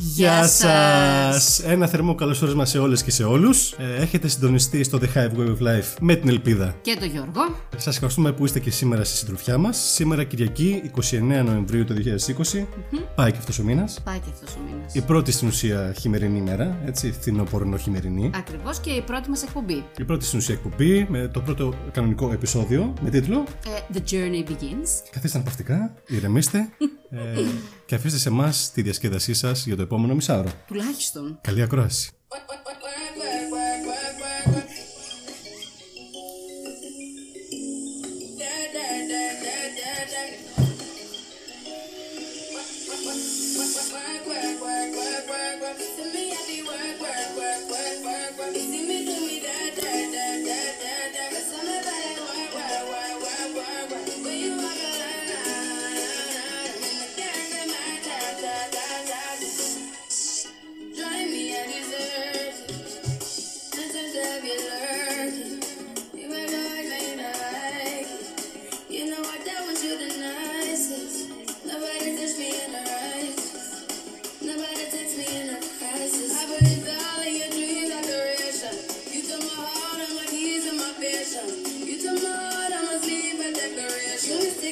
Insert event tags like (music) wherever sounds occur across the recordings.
Γεια σας! Ένα θερμό καλωσόρισμα σε όλες και σε όλους. έχετε συντονιστεί στο The Hive Way of Life με την Ελπίδα. Και τον Γιώργο. Σας ευχαριστούμε που είστε και σήμερα στη συντροφιά μας. Σήμερα Κυριακή, 29 Νοεμβρίου του 2020. Πάει και αυτός ο μήνας. Πάει και αυτός ο μήνας. Η πρώτη στην ουσία χειμερινή μέρα, έτσι, φθινοπορεινό χειμερινή. Ακριβώς και η πρώτη μας εκπομπή. Η πρώτη στην ουσία εκπομπή με το πρώτο κανονικό επεισόδιο με τίτλο Ε, The Journey Begins. Καθίστε αναπαυτικά, ηρεμήστε (laughs) ε, και αφήστε σε εμάς τη διασκέδασή σας για το επόμενο μισάωρο. Τουλάχιστον. Καλή ακρόαση.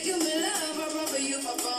Give me love, I'll pop for you.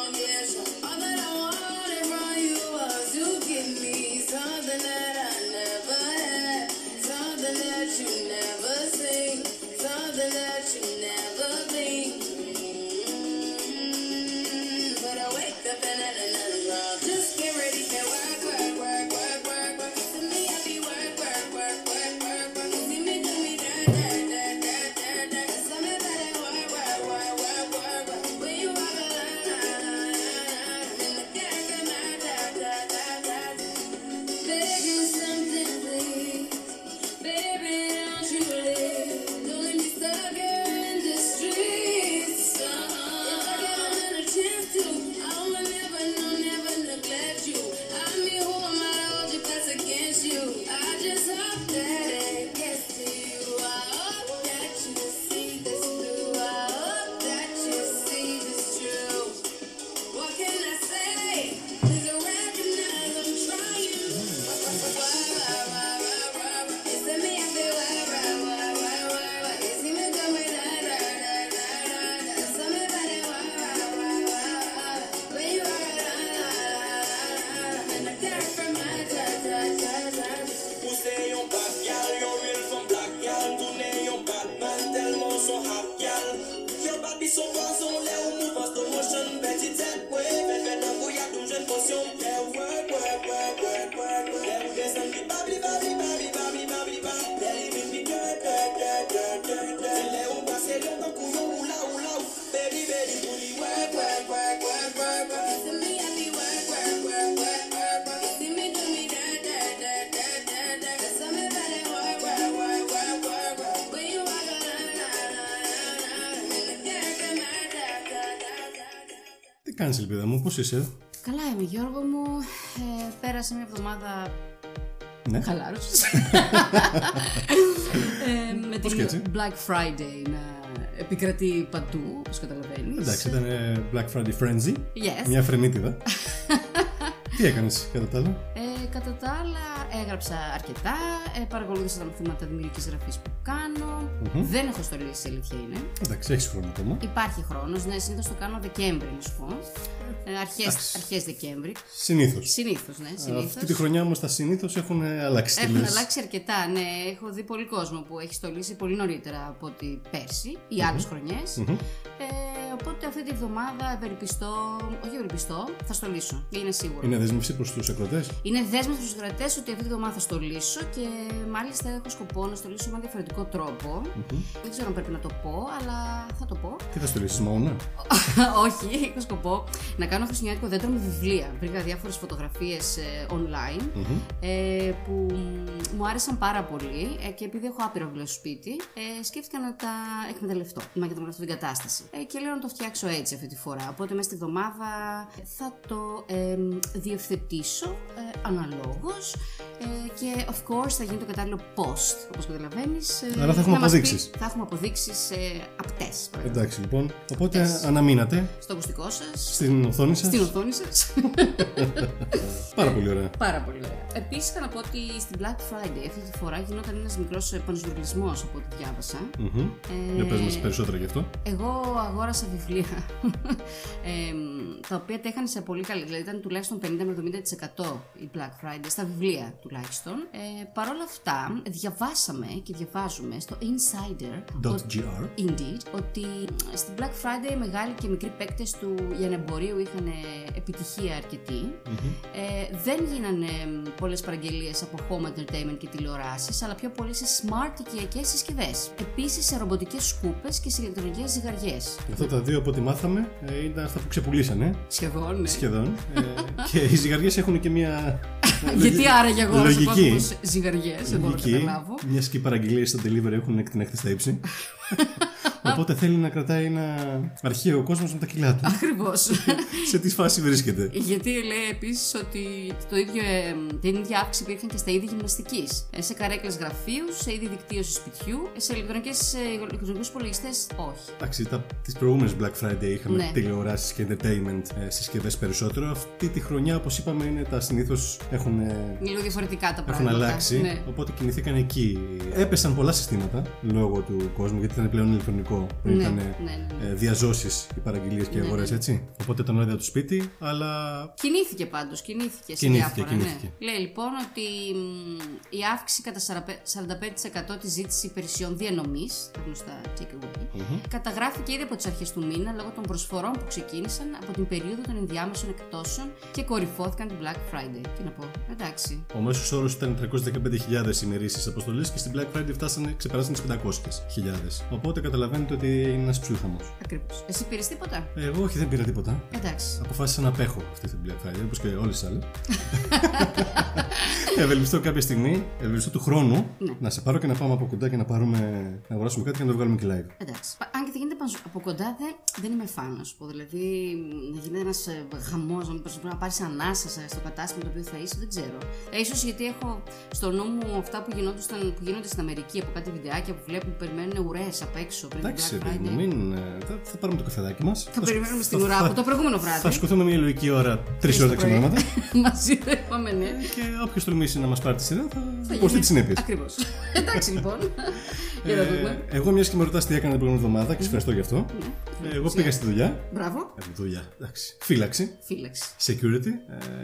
Ελπίδα μου, πώς είσαι; Καλά είμαι Γιώργο μου. Ε, πέρασε μια εβδομάδα Ναι. χαλάρωσης. ε, με Πώς την και έτσι. Black Friday να επικρατεί παντού, όπως καταλαβαίνεις. Εντάξει, ήταν ε, Black Friday Frenzy. Yes. Μια φρενίτιδα. (laughs) Τι έκανες κατά τα άλλα; Ε, κατά τα άλλα, έγραψα αρκετά. Ε, παρακολούθησα τα μαθήματα δημιουργική γραφής που κανω Δεν έχω στολίσει, η αλήθεια είναι. Εντάξει, έχεις χρόνο ακόμα. Υπάρχει χρόνος. Ναι, συνήθως το κάνω Δεκέμβρη, να σου πω. Ε, αρχές, Εντάξει. αρχές Δεκέμβρη. Συνήθως. Συνήθως, ναι, συνήθω. Αυτή τη χρονιά όμως τα συνήθως έχουν ε, αλλάξει Έχουν τελείως. αλλάξει αρκετά, ναι. Έχω δει πολύ κόσμο που έχει στολίσει πολύ νωρίτερα από ότι πέρσι ή άλλες χρονιές. Ε, οπότε αυτή τη βδομάδα ευελπιστώ, όχι ευελπιστώ, θα στολίσω. Είναι σίγουρο. Είναι δέσμευση προς τους ακροτέ. Είναι δέσμευση στου κρατέ ότι αυτή τη βδομάδα θα στολίσω και μάλιστα έχω σκοπό να στολίσω με ένα διαφορετικό τρόπο. Δεν ξέρω αν πρέπει να το πω, αλλά θα το πω. Τι θα στολίσεις, Μαούνα. (laughs) Όχι, έχω σκοπό να κάνω χριστουγεννιάτικο δέντρο με βιβλία. Βρήκα διάφορες φωτογραφίες online ε, που μου άρεσαν πάρα πολύ ε, και επειδή έχω άπειρα βιβλία στο σπίτι, ε, σκέφτηκα να τα εκμεταλλευτώ. Να εκμεταλλευτώ την κατάσταση. Ε, και λέω να το φτιάξω έτσι αυτή τη φορά. Οπότε μέσα στη βδομάδα θα το ε, διευθετήσω ε, αναλόγως ε, και of course θα γίνει το κατάλληλο post. Όπως καταλαβαίνεις. Άρα θα έχουμε αποδείξεις. Θα έχουμε αποδείξεις ε, απτές. Εντάξει λοιπόν. Οπότε Yes. αναμένουμε μείνατε στο ακουστικό σας, στην οθόνη σας. στην οθόνη σας. (laughs) Πάρα πολύ ωραία. Πάρα πολύ ωραία. Επίσης, θα να πω ότι στην Black Friday αυτή τη φορά γινόταν ένας μικρός πανεσβουργισμό από ό,τι διάβασα. Μμμ. Ε, Για πες μας περισσότερα γι' αυτό. Εγώ αγόρασα βιβλία (laughs) ε, τα οποία τα είχαν σε πολύ καλή, δηλαδή ήταν τουλάχιστον 50 με 70% η Black Friday, στα βιβλία τουλάχιστον. Ε, Παρ' όλα αυτά, διαβάσαμε και διαβάζουμε στο Insider ότι- .gr. Indeed, ότι στην Black Friday οι μεγάλοι και μικροί παίκτες του λιανεμπορίου είχαν ε, επιτυχία αρκετή. Ε, δεν γίνανε πολλές παραγγελίες από home entertainment και τηλεοράσεις, αλλά πιο πολύ σε smart οικιακές συσκευές. Επίσης σε ρομποτικές σκούπες και σε ηλεκτρονικές ζυγαριές. Αυτά τα δύο από ό,τι μάθαμε ε, ήταν αυτά που ξεπουλήσανε Σχεδόν, ναι. σχεδόν. Ε, (laughs) και οι ζυγαριές έχουν και μια. Γιατί άραγε εγώ να σου πω λογική. πως ζυγαριές, δεν μπορώ να Λογική, καταλάβω. μιας και οι παραγγελίες στο delivery έχουν εκ την έκτη στα ύψη. (laughs) Οπότε θέλει να κρατάει ένα αρχαίο κόσμος με τα κιλά του. Ακριβώς. σε τι φάση βρίσκεται; Γιατί λέει επίσης ότι το ίδιο, ε, την ίδια αύξηση υπήρχαν και στα είδη γυμναστικής. σε καρέκλες γραφείου, σε είδη δικτύωσης σπιτιού, ε, σε ηλεκτρονικούς υπολογιστές όχι. Εντάξει, τα, τις προηγούμενες Black Friday είχαμε Ναι. τηλεοράσεις και entertainment ε, συσκευές περισσότερο. Αυτή τη χρονιά, όπως είπαμε, είναι τα συνήθως έχουν, ε, Είναι λίγο διαφορετικά τα έχουν πράγματα. αλλάξει. Ναι. Οπότε κινηθήκαν εκεί. Έπεσαν πολλά συστήματα λόγω του κόσμου, γιατί ήταν πλέον ηλεκτρονικό. Πριν Ναι, ήταν ναι, ναι, ναι. ε, διαζώσεις οι παραγγελίες και οι αγορές, έτσι. Οπότε ήταν ωραία το σπίτι, αλλά Κινήθηκε πάντως, κινήθηκε σε Κινήθηκε, διάφορα. κινήθηκε. Ναι. Λέει λοιπόν ότι μ, η αύξηση κατά 45% της ζήτησης υπηρεσιών διανομής, τα γνωστά takeaway, καταγράφηκε ήδη από τις αρχές του μήνα λόγω των προσφορών που ξεκίνησαν από την περίοδο των ενδιάμεσων εκτόσεων και κορυφώθηκαν την Black Friday. Τι να πω, εντάξει. ο μέσος όρος ήταν 315.000 ημερήσεις αποστολής και στην Black Friday φτάσανε, ξεπεράσανε τις 500.000. Οπότε καταλαβαίνετε ότι είναι ένας ψιλοχαμός. Ακριβώς. Εσύ πήρες τίποτα; Εγώ όχι, δεν πήρα τίποτα. Εντάξει. Αποφάσισα να απέχω αυτή την Black Friday, όπως και όλες τις άλλες. (laughs) ευελπιστώ κάποια στιγμή, ευελπιστώ του χρόνου, Ναι. να σε πάρω και να πάμε από κοντά και να πάρουμε, να αγοράσουμε κάτι και να το βγάλουμε και live. Εντάξει. Πα- Αν και θα γίνεται παν- από κοντά, δεν, δεν είμαι φαν, να σου πω. Δηλαδή, να γίνεται ένας χαμό, να πρέπει να πάρεις ανάσα σε- στο κατάστημα το οποίο θα είσαι, δεν ξέρω. Ε, ίσως γιατί έχω στο νου μου αυτά που, γινόντουσαν, που γίνονται στην Αμερική από κάτι βιντεάκια που βλέπουν που περιμένουν ουρές απ' έξω πριν την Εντάξει, Black παιδί μου, Friday. μην, ε, θα, θα πάρουμε το καφεδάκι μας. Θα περιμένουμε στην ουρά από το προηγούμενο βράδυ. Θα σκοτούμε μια λογική ώρα, τρεις ώρε τα το πρωί. ξημερώματα. (laughs) Μαζί δεν είπαμε ναι. και όποιος τολμήσει να μας πάρει τη σειρά θα υποστεί τις συνέπειες. Ακριβώς. (laughs) Εντάξει λοιπόν. Για να δούμε. εγώ μιας και με ρωτάς τι έκανα την προηγούμενη εβδομάδα και σε ευχαριστώ γι' αυτό. Ναι. Ε, εγώ πήγα στη δουλειά. Μπράβο. Ε, δουλειά, εντάξει. Φύλαξη. Φύλαξη. Security.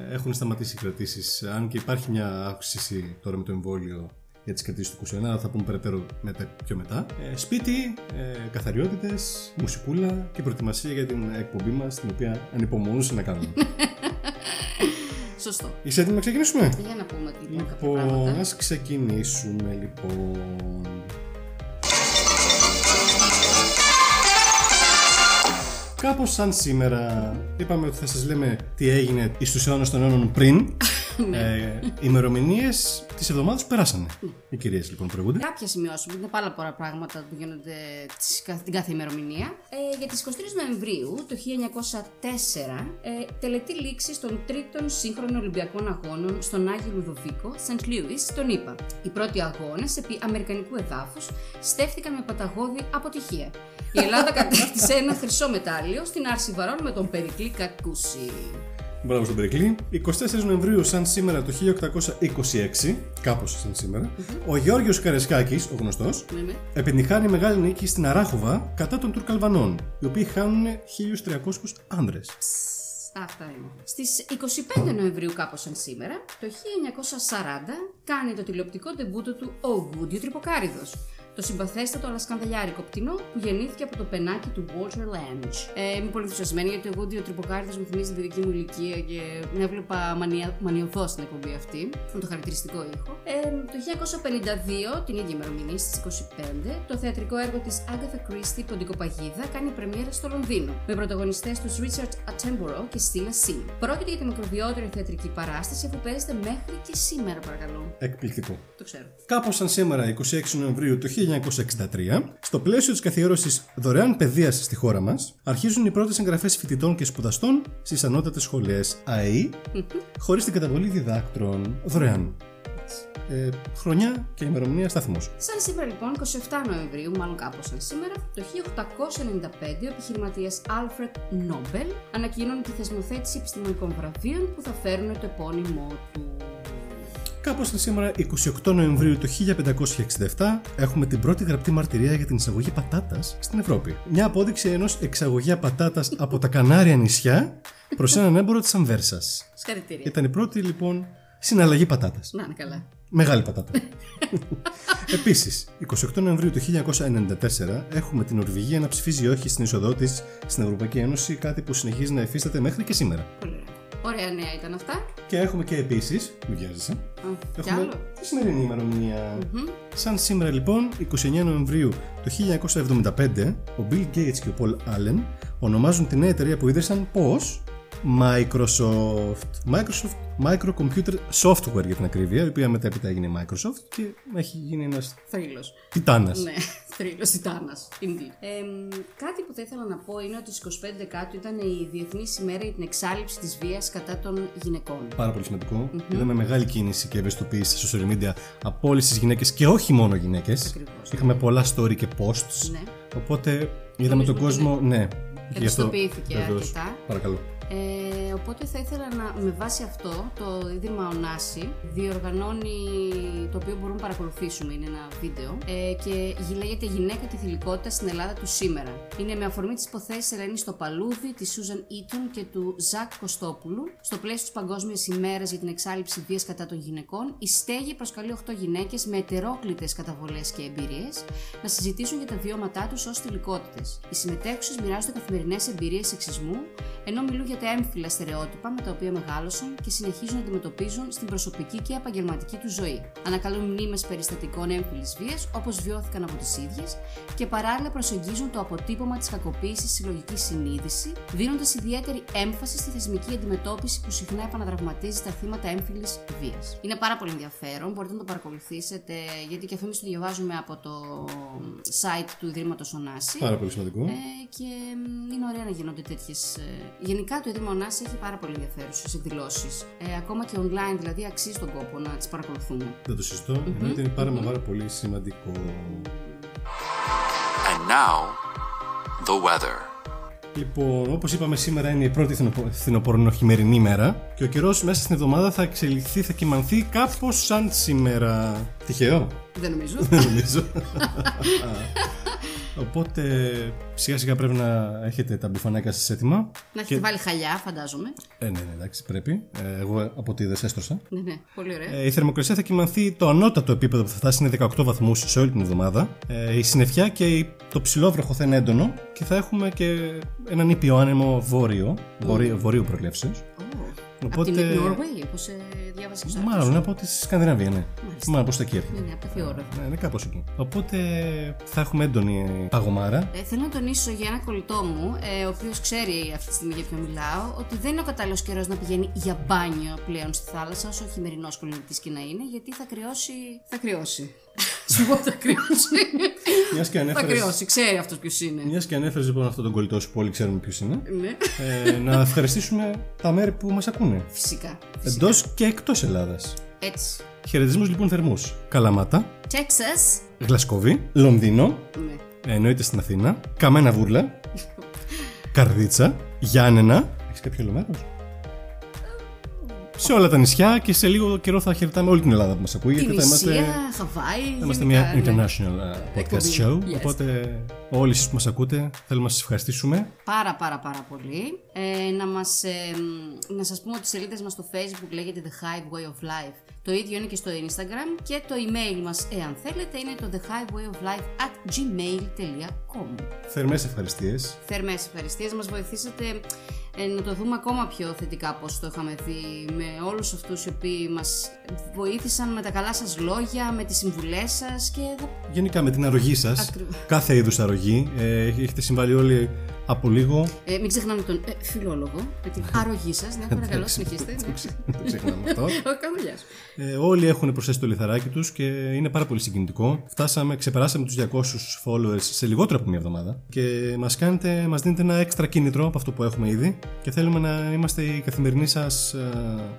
Ε, έχουν σταματήσει οι κρατήσεις. Αν και υπάρχει μια αύξηση τώρα με το εμβόλιο για τις κρατήσεις του 21, αλλά θα πούμε περαιτέρω μετά, πιο μετά. Ε, σπίτι, ε, καθαριότητες, μουσικούλα και προετοιμασία για την εκπομπή μας, την οποία ανυπομονούσα να κάνουμε. (laughs) Σωστό. Είσαι έτοιμοι να ξεκινήσουμε; Για να πούμε τι λοιπόν κάποια Λοιπόν, πράγματα. ας ξεκινήσουμε λοιπόν. Κάπως σαν σήμερα είπαμε ότι θα σας λέμε τι έγινε εις τους αιώνες των αιώνων πριν Ναι. ε, ημερομηνίες της εβδομάδας που περάσανε Οι κυρίες λοιπόν προηγούνται Κάποια σημειώσουμε, είναι πάρα πολλά πράγματα που γίνονται τις, καθ- την κάθε ημερομηνία. Ε, για τις 23 Νοεμβρίου το 1904, ε, τελετή λήξη των τρίτων σύγχρονων Ολυμπιακών Αγώνων στον Άγιο Λουδοβίκο, St. Louis, στον ΗΠΑ. Οι πρώτοι αγώνες επί Αμερικανικού εδάφους στέφθηκαν με παταγώδη αποτυχία. Η Ελλάδα κατέκτησε ένα χρυσό μετάλλιο στην άρση βαρών με τον Περικλή Κακούση. Μπράβο στον Περικλή 24 Νοεμβρίου σαν σήμερα το 1826 Κάπως σαν σήμερα Ο Γιώργος Καρεσκάκης, ο γνωστός Ναι, ναι. Επιτυχάνει μεγάλη νίκη στην Αράχοβα κατά των Τουρκαλβανών, οι οποίοι χάνουν 1.300 άνδρες. Αυτά είναι. Στις 25 Νοεμβρίου κάπως σαν σήμερα, το 1940, κάνει το τηλεοπτικό τεμπούτο του ο Γούντιο Τρυποκάριδος. Το συμπαθέστατο αλλά σκανδαλιάρικο πτηνό που γεννήθηκε από το πενάκι του Walter Lange. Ε, είμαι πολύ ενθουσιασμένη γιατί ο Γούντιο Τρυποκάριδος μου θυμίζει την παιδική μου ηλικία και με έβλεπα μανια... μανιωδώ στην εκπομπή αυτή, με το χαρακτηριστικό ήχο. Ε, το 1952, την ίδια ημερομηνία στις 25, το θεατρικό έργο της Agatha Christie Ποντικοπαγίδα κάνει πρεμιέρα στο Λονδίνο, με πρωταγωνιστές τους Richard Attenborough και Stella Sin. Πρόκειται για τη μικροβιότερη θεατρική παράσταση που παίζεται μέχρι και σήμερα, παρακαλώ. Εκπληκτικό. Το ξέρω. Κάπως σαν σήμερα, 26 Νοεμβρίου του 1963, στο πλαίσιο της καθιέρωσης δωρεάν παιδείας στη χώρα μας, αρχίζουν οι πρώτες εγγραφές φοιτητών και σπουδαστών στις ανώτατες σχολές ΑΕΗ, χωρίς την καταβολή διδάκτρων. Δωρεάν. Ε, χρονιά και ημερομηνία σταθμός. Σαν σήμερα λοιπόν, 27 Νοεμβρίου, μάλλον κάπως σαν σήμερα, το 1895 ο επιχειρηματίας Alfred Nobel ανακοίνωνε τη θεσμοθέτηση επιστημονικών βραβείων που θα φέρουν το επώνυμό του. Κάπως σαν σήμερα, 28 Νοεμβρίου του 1567, έχουμε την πρώτη γραπτή μαρτυρία για την εισαγωγή πατάτας στην Ευρώπη. Μια απόδειξη ενός εξαγωγέα πατάτας από τα Κανάρια νησιά προς έναν έμπορο της Αμβέρσας. Συγχαρητήρια. Ήταν η πρώτη λοιπόν συναλλαγή πατάτας. Να είναι καλά. Μεγάλη πατάτα. (laughs) Επίσης, 28 Νοεμβρίου του 1994 έχουμε την Νορβηγία να ψηφίζει όχι στην είσοδό της στην Ευρωπαϊκή Ένωση, κάτι που συνεχίζει να υφίσταται μέχρι και σήμερα. Πολύ ωραία. Ωραία νέα ήταν αυτά. Και έχουμε και επίσης, μην βιάζεσαι, Α, κι έχουμε άλλο. τη σημερινή ημερομηνία. Σαν σήμερα λοιπόν, 29 Νοεμβρίου του 1975, ο Bill Gates και ο Paul Allen ονομάζουν τη νέα εταιρεία που ίδρυσαν πώς; Microsoft. Microsoft Microcomputer Software για την ακρίβεια, η οποία μετέπειτα έγινε Microsoft και έχει γίνει ένας Θρύλος. τιτάνας. Ναι, (laughs) θρύλος τιτάνας. Indeed. Ε, μ, κάτι που θα ήθελα να πω είναι ότι στις 25 Δεκάτου ήταν η Διεθνής ημέρα για την εξάλληψη της βίας κατά των γυναικών. Πάρα πολύ σημαντικό. Είδαμε μεγάλη κίνηση και ευαισθητοποίηση στα social media από όλες τις γυναίκες και όχι μόνο γυναίκες. Ακριβώς. Είχαμε πολλά story και posts. Ναι. Οπότε είδαμε τον κόσμο. Ναι. Γι' αυτό- Ευαισθητοποιήθηκε βεβαίως. αρκετά. Παρακαλώ. Ε, οπότε θα ήθελα να, με βάση αυτό, το Ίδρυμα Ονάση διοργανώνει, το οποίο μπορούμε να παρακολουθήσουμε, είναι ένα βίντεο, ε, και γι- λέγεται «Γυναίκα τη θηλυκότητα στην Ελλάδα του σήμερα». Είναι με αφορμή τις υποθέσεις Ελένης στο Παλούδι, της Σούζαν Ήτον και του Ζακ Κωστόπουλου. Στο πλαίσιο της Παγκόσμιας ημέρας για την εξάλληψη βίας κατά των γυναικών, η Στέγη προσκαλεί 8 γυναίκες με ετερόκλητες καταβολές και εμπειρίες να συζητήσουν για τα βιώματά τους ως θηλυκότητες. Οι συμμετέχουσες μοιράζονται καθημερινές εμπειρίες σεξισμού, ενώ μιλούν για τα έμφυλα στερεότυπα με τα οποία μεγάλωσαν και συνεχίζουν να αντιμετωπίζουν στην προσωπική και επαγγελματική τους ζωή. Ανακαλούν μνήμες περιστατικών έμφυλης βίας όπως βιώθηκαν από τις ίδιες και παράλληλα προσεγγίζουν το αποτύπωμα της κακοποίησης συλλογική συνείδηση, δίνοντας ιδιαίτερη έμφαση στη θεσμική αντιμετώπιση που συχνά επαναδραματίζει τα θύματα έμφυλης βίας. Είναι πάρα πολύ ενδιαφέρον, μπορείτε να το παρακολουθήσετε, γιατί και αυτό εμείς το διαβάζουμε από το site του Ιδρύματος Ονάση. Πάρα πολύ σημαντικό. Ε, και μ, είναι ωραία να γίνονται τέτοιες. γενικά το Ίδρυμα Ονάση έχει πάρα πολύ ενδιαφέρουσες εκδηλώσεις. Ε, ακόμα και online, δηλαδή αξίζει τον κόπο να τις παρακολουθούμε. Δεν το συζητώ. Εννοείται είναι πάρα, πάρα πολύ σημαντικό. And now, the weather. Λοιπόν, όπως είπαμε, σήμερα είναι η πρώτη φθινοπο- φθινοπορνοχειμερινή μέρα και ο καιρός μέσα στην εβδομάδα θα εξελιχθεί, θα κοιμανθεί κάπως σαν σήμερα. Τυχαίο; Δεν νομίζω. Δεν νομίζω. (laughs) (laughs) (laughs) Οπότε σιγά σιγά πρέπει να έχετε τα μπουφανάκια σας έτοιμα. να έχετε βάλει χαλιά, φαντάζομαι. Ε, ναι, ναι, εντάξει, πρέπει. Ε, εγώ από τη δεσέστρωσα. Ναι, ναι, πολύ ωραία. Ε, η θερμοκρασία θα κοιμανθεί το ανώτατο επίπεδο που θα φτάσει είναι 18 βαθμούς σε όλη την εβδομάδα. Ε, η συννεφιά και η- το ψηλόβροχο θα είναι έντονο και θα έχουμε και έναν ήπιο άνεμο βόρειο, βορείου, βορείου προελεύσεως. Από την Οπότε- Norway, όπω ε, διάβασα και στο Μάλλον από τη Σκανδιναβία, ναι. Μάλλον προς τα εκεί έρχεται. Ναι, ναι, από τα θεώρα. Ναι, είναι κάπως εκεί. Οπότε θα έχουμε έντονη παγωμάρα. Ε, θέλω να τονίσω για ένα κολλητό μου, ε, ο οποίος ξέρει αυτή τη στιγμή για ποιο μιλάω, ότι δεν είναι ο κατάλληλος καιρός να πηγαίνει για μπάνιο πλέον στη θάλασσα, όσο χειμερινός κολυμπητής και να είναι, γιατί θα κρυώσει. Θα κρυώσει. (laughs) Σου πω θα κρυώσει. Μιας και θα ανέφερες, κρυώσει, ξέρει αυτός ποιος είναι. μιας και ανέφερες λοιπόν αυτόν τον κολλητό σου που όλοι ξέρουμε ποιος είναι. Ναι, ε, να ευχαριστήσουμε τα μέρη που μας ακούνε. φυσικά. φυσικά. Εντός και εκτός Ελλάδας. Έτσι. Χαιρετισμούς λοιπόν θερμούς. Καλαμάτα, Texas. Γλασκόβη, Λονδίνο, Ναι. εννοείται στην Αθήνα, Καμένα Βούρλα, (laughs) Καρδίτσα, Γιάννενα. Έχεις κάποιο άλλο μέρος; Σε όλα τα νησιά και σε λίγο καιρό θα χαιρετάμε όλη την Ελλάδα που μας ακούει. Την γιατί θα είμαστε, Ισία, Χαβάη. θα είμαστε γενικά, μια ναι. international uh, podcast Εκπομπή. show. Yes. Οπότε όλοι εσείς που μας ακούτε θέλουμε να σας ευχαριστήσουμε. Πάρα πάρα πάρα πολύ. Ε, να, μας, ε, μ, να σας πούμε ότι οι σελίδες μας στο facebook λέγεται The Hive Way of Life. Το ίδιο είναι και στο Instagram και το email μας, εάν θέλετε, είναι το The Hive Way of Life at gmail.com. Θερμές ευχαριστίες. Θερμές ευχαριστίες, μας βοηθήσατε ε, να το δούμε ακόμα πιο θετικά από όσο το είχαμε δει με όλους αυτούς οι οποίοι μας βοήθησαν με τα καλά σας λόγια, με τις συμβουλές σας και θα Γενικά με την αρρωγή σας, Ακριβώς. κάθε είδους αρρωγή, ε, έχετε συμβάλει όλοι από λίγο. Ε, μην ξεχνάμε τον ε, φιλόλογο με την αρρωγή σας. Ναι, παρακαλώ, συνεχίστε. Ναι. Δεν το ξεχνάμε αυτό. Όχι, κάνω γεια σου. Ε, όλοι έχουν προσθέσει το λιθαράκι τους και είναι πάρα πολύ συγκινητικό. Φτάσαμε, ξεπεράσαμε τους 200 followers σε λιγότερο από μια εβδομάδα και μας κάνετε, μας δίνετε ένα έξτρα κίνητρο από αυτό που έχουμε ήδη και θέλουμε να είμαστε η καθημερινή σας.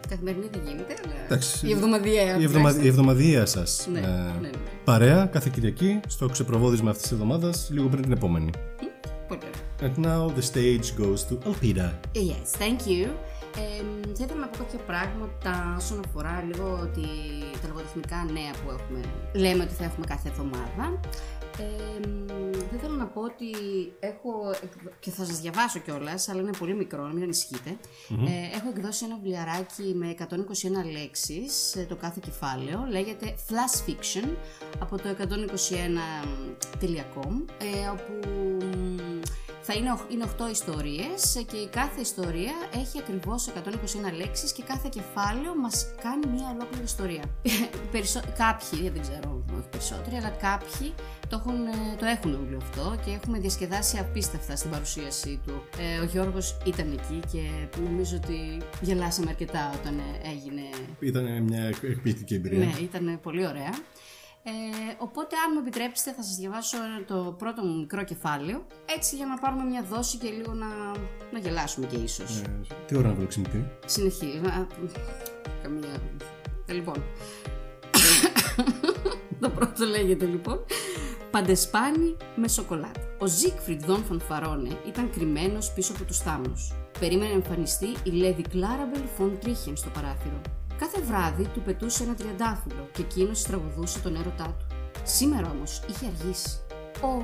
Καθημερινή δεν γίνεται, αλλά. Εντάξει. Η εβδομαδιαία. η, εβδομα, η εβδομαδιαία σας Ναι, ναι, ναι. παρέα κάθε Κυριακή στο ξεπροβόδισμα αυτής της εβδομάδας λίγο πριν την επόμενη. Πολύ ωραία. And now the stage goes to Alpida. Yes, thank you. Ε, θα ήθελα να πω κάποια πράγματα όσον αφορά λίγο ότι, τα λογοτεχνικά νέα που έχουμε. Λέμε ότι θα έχουμε κάθε εβδομάδα. Ε, θα ήθελα να πω ότι έχω, εκδο- και θα σας διαβάσω κιόλας, αλλά είναι πολύ μικρό, μην ανησυχείτε. Ε, έχω εκδώσει ένα βιβλιαράκι με 121 λέξεις, ε, το κάθε κεφάλαιο. Λέγεται Flash Fiction από το 121.com, ε, όπου μ, θα είναι, οχ- είναι 8 ιστορίες και η κάθε ιστορία έχει ακριβώς 121 λέξεις και κάθε κεφάλαιο μας κάνει μια ολόκληρη ιστορία. (laughs) Περισσο... Κάποιοι, δεν ξέρω, όχι περισσότεροι, αλλά κάποιοι το έχουν, ε, το έχουν το βιβλίο αυτό και έχουμε διασκεδάσει απίστευτα στην παρουσίασή του. Ε, ο Γιώργος ήταν εκεί και νομίζω ότι γελάσαμε αρκετά όταν ε, έγινε Ήταν μια εκ- εκπληκτική εμπειρία. ναι, ήταν πολύ ωραία. Ε, οπότε, αν μου επιτρέψετε, θα σας διαβάσω το πρώτο μου μικρό κεφάλαιο, έτσι για να πάρουμε μια δόση και λίγο να, να γελάσουμε και ίσως. Ε, τι ώρα να βρω ξυπνητή. Συνεχίζει. Α, Καμία. Ε, Λοιπόν. (coughs) το πρώτο λέγεται λοιπόν. Παντεσπάνι με σοκολάτα. Ο Ζίκφριντ Δον Φανφαρόνε ήταν κρυμμένος πίσω από τους θάμνους. Περίμενε να εμφανιστεί η Λαίδη Κλάραμπελ Φον Τρίχεν στο παράθυρο. Κάθε βράδυ του πετούσε ένα τριαντάφυλλο και εκείνος τραγουδούσε τον έρωτά του. Σήμερα όμως είχε αργήσει. Ω,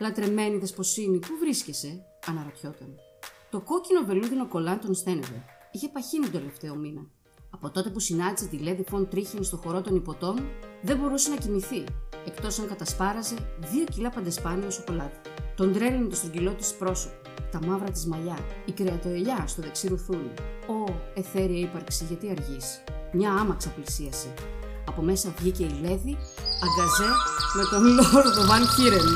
λατρεμένη δεσποσύνη, πού βρίσκεσαι, αναρωτιόταν. Το κόκκινο βελούδινο κολάν τον στένευε. Είχε παχύνει τον τελευταίο μήνα. Από τότε που συνάντησε τη Λαίδη Φον Τρίχεν στο χορό των ιπποτών, δεν μπορούσε να κοιμηθεί, εκτός αν κατασπάραζε δύο κιλά παντεσπάνιο σοκολάτα. Τον τρέλαινε το στρογγυλό της πρόσωπο, τα μαύρα της μαλλιά, η κρεατοελιά στο δεξί ρουθούνι. Ω, εθέρια ύπαρξη, γιατί αργείς. Μια άμαξα πλησίασε. Από μέσα βγήκε η Λέδη, αγκαζέ με τον Λόρδο Βαν Χίρεν.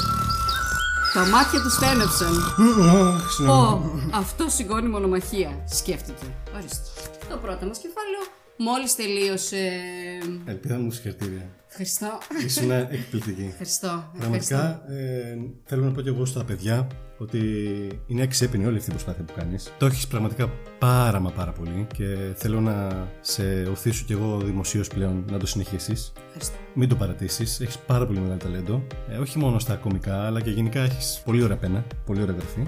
Τα μάτια του στένεψαν. Ω, αυτό σηκώνει μονομαχία, σκέφτηκε. Ορίστε. Το πρώτο μας κεφάλαιο μόλις τελείωσε. Ελπίδα μου συγχαρητήρια. Ευχαριστώ. Ήσουν (laughs) εκπληκτική. Ευχαριστώ. Ευχαριστώ. Πραγματικά ε, θέλω να πω και εγώ στα παιδιά ότι είναι αξιέπινη όλη αυτή η προσπάθεια που κάνεις. Το έχεις πραγματικά πάρα μα πάρα πολύ και θέλω να σε οθήσω κι εγώ δημοσίως πλέον να το συνεχίσεις. Ευχαριστώ. Μην το παρατήσεις, έχεις πάρα πολύ μεγάλο ταλέντο. Ε, όχι μόνο στα κομικά, αλλά και γενικά έχεις πολύ ωραία πένα, πολύ ωραία γραφή.